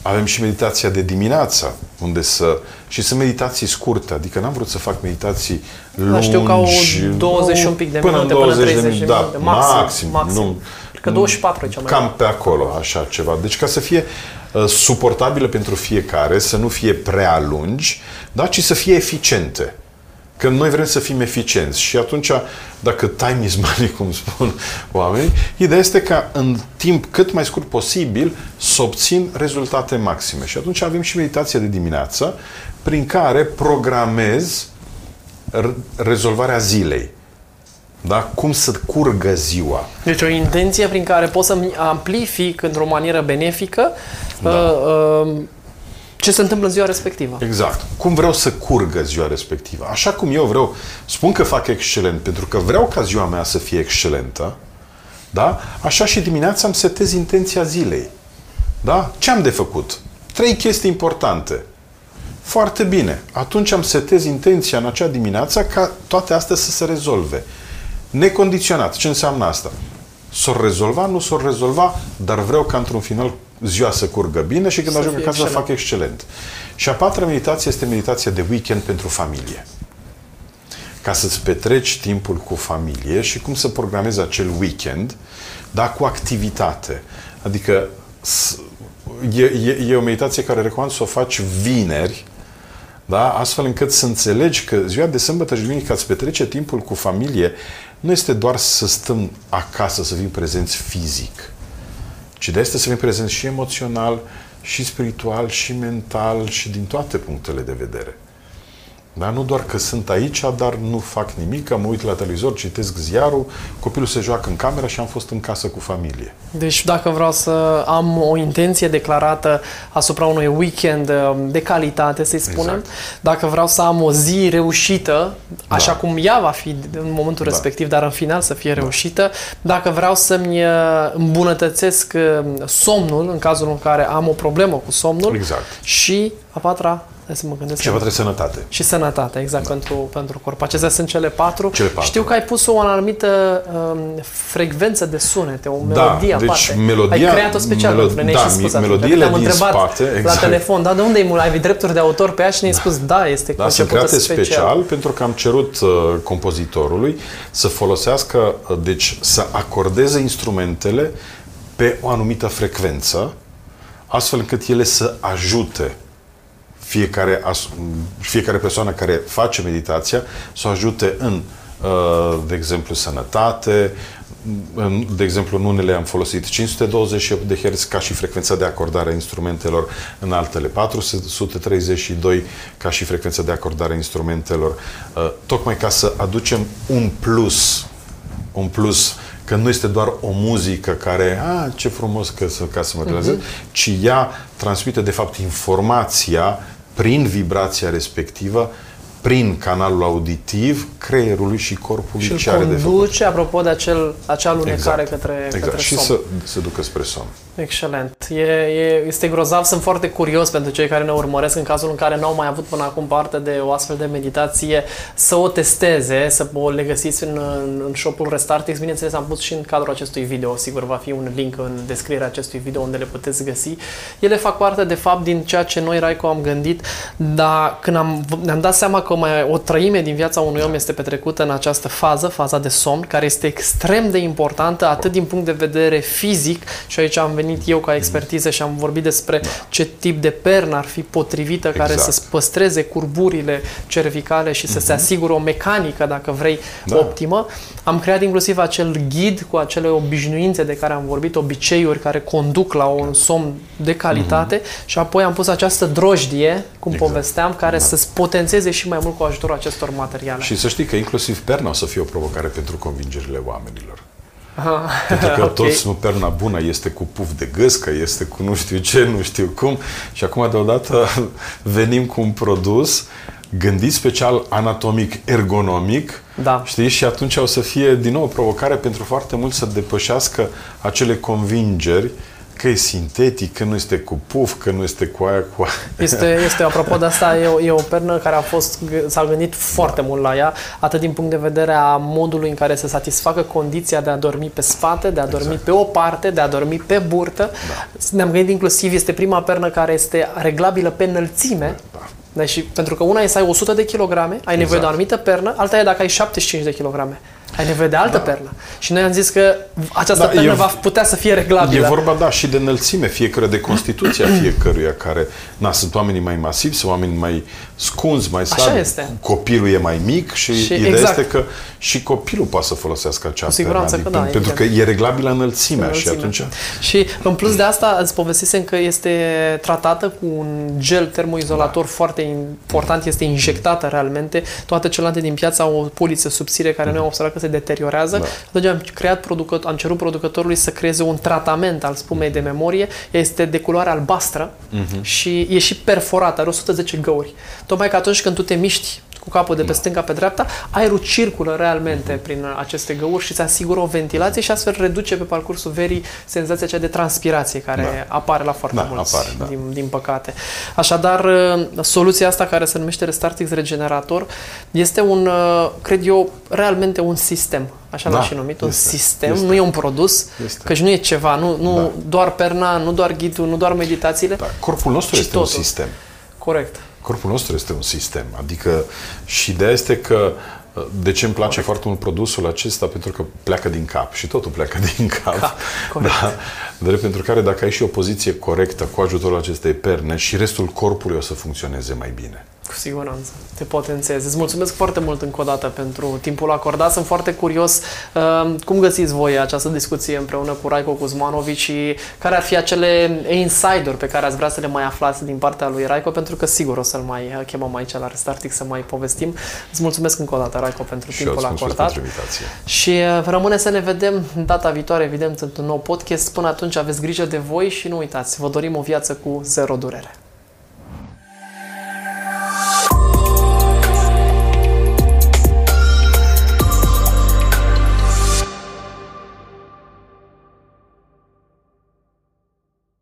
Speaker 2: Avem și meditația de dimineață, unde să... Și sunt meditații scurte, adică n-am vrut să fac meditații lungi. Da,
Speaker 1: știu că au 20 un pic de până minute, 20 până 30 de minute,
Speaker 2: da,
Speaker 1: minute. Maxim, maxim, maxim. Nu, că 24 e cea
Speaker 2: mai Cam pe acolo, așa ceva. Deci ca să fie uh, suportabilă pentru fiecare, să nu fie prea lungi, da, ci să fie eficiente. Că noi vrem să fim eficienți și atunci, dacă time is money, cum spun oamenii, ideea este ca în timp cât mai scurt posibil să obțin rezultate maxime. Și atunci avem și meditația de dimineață, prin care programez rezolvarea zilei. Da? Cum să curgă ziua.
Speaker 1: Deci o intenție prin care pot să amplific într-o manieră benefică da. uh, uh, ce se întâmplă în ziua respectivă.
Speaker 2: Exact. Cum vreau să curgă ziua respectivă. Așa cum eu vreau, spun că fac excelent, pentru că vreau ca ziua mea să fie excelentă, da? Așa și dimineața îmi setez intenția zilei. Da? Ce am de făcut? Trei chestii importante. Foarte bine. Atunci am setez intenția în acea dimineață ca toate astea să se rezolve. Necondiționat. Ce înseamnă asta? S-or rezolva, nu s-or rezolva, dar vreau ca într-un final ziua să curgă bine și când să ajung acasă să fac excelent. Și a patra meditație este meditația de weekend pentru familie. Ca să-ți petreci timpul cu familie și cum să programezi acel weekend, dar cu activitate. Adică e, e, e o meditație care recomand să o faci vineri, da? astfel încât să înțelegi că ziua de sâmbătă și duminică îți petrece timpul cu familie nu este doar să stăm acasă, să fim prezenți fizic, ci de este să fim prezenți și emoțional, și spiritual, și mental, și din toate punctele de vedere. Da? Nu doar că sunt aici, dar nu fac nimic, mă uit la televizor, citesc ziarul, copilul se joacă în cameră și am fost în casă cu familie.
Speaker 1: Deci dacă vreau să am o intenție declarată asupra unui weekend um, de calitate, să-i spunem, exact. dacă vreau să am o zi reușită, așa da. cum ea va fi în momentul da. respectiv, dar în final să fie da. reușită, da. dacă vreau să-mi uh, îmbunătățesc uh, somnul, în cazul în care am o problemă cu somnul,
Speaker 2: exact.
Speaker 1: și a patra Hai să mă gândesc.
Speaker 2: Ceva trebuie sănătate.
Speaker 1: Și sănătate, exact, da. pentru, pentru corp. Acestea sunt cele patru.
Speaker 2: Cele patru.
Speaker 1: Știu că ai pus o anumită um, frecvență de sunete, o
Speaker 2: Da,
Speaker 1: melodie
Speaker 2: deci
Speaker 1: aparte.
Speaker 2: melodia-
Speaker 1: Ai creat-o special
Speaker 2: melo-
Speaker 1: pentru noi, ne-ai
Speaker 2: da,
Speaker 1: și spus atunci.
Speaker 2: melodiile
Speaker 1: Te-am
Speaker 2: din
Speaker 1: întrebat
Speaker 2: spate,
Speaker 1: la
Speaker 2: exact.
Speaker 1: telefon, da, de unde ai, ai drepturi de autor pe ea și ne-ai spus, da, este
Speaker 2: Da, sunt
Speaker 1: concepută
Speaker 2: create special. special pentru că am cerut uh, compozitorului să folosească, uh, deci să acordeze instrumentele pe o anumită frecvență, astfel încât ele să ajute fiecare, as, fiecare persoană care face meditația să o ajute în, uh, de exemplu, sănătate, în, de exemplu, în unele am folosit 528 de Hz ca și frecvența de acordare a instrumentelor, în altele 432 ca și frecvența de acordare a instrumentelor, uh, tocmai ca să aducem un plus, un plus că nu este doar o muzică care, a, ce frumos că să, ca să mă trezesc, uh-huh. ci ea transmite, de fapt, informația prin vibrația respectivă, prin canalul auditiv, creierului și corpului
Speaker 1: și
Speaker 2: ce
Speaker 1: îl
Speaker 2: are de făcut.
Speaker 1: conduce, apropo de acel, acea lunecare
Speaker 2: Exact.
Speaker 1: către,
Speaker 2: exact.
Speaker 1: către
Speaker 2: și
Speaker 1: somn.
Speaker 2: să se ducă spre somn.
Speaker 1: Excelent. E, e, este grozav. Sunt foarte curios pentru cei care ne urmăresc în cazul în care n-au mai avut până acum parte de o astfel de meditație să o testeze, să o le găsiți în, în, în shop-ul Restartix. Bineînțeles, am pus și în cadrul acestui video. Sigur, va fi un link în descrierea acestui video unde le puteți găsi. Ele fac parte, de fapt, din ceea ce noi, Raico, am gândit, dar când am, ne-am dat seama că mai o trăime din viața unui om este petrecută în această fază, faza de somn, care este extrem de importantă, atât din punct de vedere fizic, și aici am venit eu ca expertiză și am vorbit despre ce tip de pernă ar fi potrivită care
Speaker 2: Exact.
Speaker 1: să păstreze curburile cervicale și să se asigure o mecanică, dacă vrei,
Speaker 2: Da.
Speaker 1: optimă. Am creat inclusiv acel ghid cu acele obișnuințe de care am vorbit, obiceiuri care conduc la un somn de calitate și apoi am pus această drojdie, cum
Speaker 2: Exact.
Speaker 1: povesteam, care să-ți potențeze și mai mult cu ajutorul acestor materiale.
Speaker 2: Și să știi că inclusiv perna o să fie o provocare pentru convingerile oamenilor.
Speaker 1: Aha.
Speaker 2: Pentru că
Speaker 1: Ok.
Speaker 2: toți nu perna bună este cu puf de găscă, este cu nu știu ce, nu știu cum. Și acum deodată venim cu un produs gândit special anatomic, ergonomic,
Speaker 1: Da.
Speaker 2: știi? Și atunci o să fie din nou o provocare pentru foarte mulți să depășească acele convingeri că e sintetic, că nu este cu puf, că nu este cu aia, cu aia.
Speaker 1: Este, este, apropo de asta, e o, e o pernă care a fost, s-a gândit foarte mult la ea, atât din punct de vedere a modului în care să satisfacă condiția de a dormi pe spate, de a dormi
Speaker 2: Exact.
Speaker 1: pe o parte, de a dormi pe burtă. Ne-am gândit inclusiv, este prima pernă care este reglabilă pe înălțime.
Speaker 2: Da.
Speaker 1: Deci, pentru că una e să ai 100 de kilograme, ai nevoie de o
Speaker 2: Exact.
Speaker 1: anumită pernă, alta e dacă ai 75 de kilograme. Ai nevoie de altă pernă. Și noi am zis că această
Speaker 2: Da,
Speaker 1: pernă
Speaker 2: e-
Speaker 1: va putea să fie reglabilă.
Speaker 2: E vorba, da, și de înălțime fiecare, de constituția fiecăruia care, na, sunt oamenii mai masivi, sunt oameni mai scunzi, mai slabi.
Speaker 1: este.
Speaker 2: Copilul e mai mic și,
Speaker 1: Și
Speaker 2: ideea
Speaker 1: exact.
Speaker 2: este că și copilul poate să folosească acea
Speaker 1: Cu siguranță
Speaker 2: pernă,
Speaker 1: că da,
Speaker 2: pentru că
Speaker 1: evident.
Speaker 2: e reglabilă înălțimea,
Speaker 1: Înălțime.
Speaker 2: și atunci...
Speaker 1: Și în plus de asta îți povestisem că este tratată cu un gel termoizolator
Speaker 2: Da.
Speaker 1: foarte important, este injectată realmente. Toate celelalte din piață au o poliță subțire care noi am observat că se deteriorează.
Speaker 2: Da.
Speaker 1: Atunci am creat producăt, am cerut producătorului să creeze un tratament al spumei de memorie. Este de culoare albastră
Speaker 2: Mhm.
Speaker 1: și e și perforată, are 110 găuri. Tocmai că atunci când tu te miști cu capul de pe stânga pe dreapta, aerul circulă realmente prin aceste găuri și îți asigură o ventilație și astfel reduce pe parcursul verii senzația aceea de transpirație care
Speaker 2: Da.
Speaker 1: apare la foarte
Speaker 2: Da,
Speaker 1: mulți,
Speaker 2: apare, da.
Speaker 1: din, din păcate. Așadar, uh, soluția asta care se numește Restartix Regenerator este un, uh, cred eu, realmente un sistem. Așa
Speaker 2: Da,
Speaker 1: l-am și numit, un
Speaker 2: este,
Speaker 1: sistem,
Speaker 2: este.
Speaker 1: nu e un produs,
Speaker 2: Este.
Speaker 1: căci nu e ceva, nu, nu
Speaker 2: Da.
Speaker 1: doar perna, nu doar ghidul, nu doar meditațiile.
Speaker 2: Da, corpul nostru
Speaker 1: Și
Speaker 2: este
Speaker 1: totul.
Speaker 2: un sistem.
Speaker 1: Corect.
Speaker 2: Corpul nostru este un sistem. Adică și ideea este că de ce îmi place Corect. foarte mult produsul acesta? Pentru că pleacă din cap și totul pleacă din cap.
Speaker 1: Cap, corect.
Speaker 2: da. Drept pentru care dacă ai și o poziție corectă cu ajutorul acestei perne și restul corpului o să funcționeze mai bine.
Speaker 1: Cu siguranță. Te potențezi. Îți mulțumesc foarte mult încă o dată pentru timpul acordat. Sunt foarte curios uh, cum găsiți voi această discuție împreună cu Raico Kuzmanovic și care ar fi acele insider pe care ați vrea să le mai aflați din partea lui Raico, pentru că sigur o să-l mai uh, chemăm aici la Restartix să mai povestim. Îți mulțumesc încă o dată, Raico, pentru
Speaker 2: Și eu
Speaker 1: timpul
Speaker 2: îți mulțumesc
Speaker 1: acordat.
Speaker 2: pentru invitație.
Speaker 1: Și uh, rămâne să ne vedem data viitoare, evident, într-un nou podcast. Până atunci aveți grijă de voi și nu uitați, vă dorim o viață cu zero durere.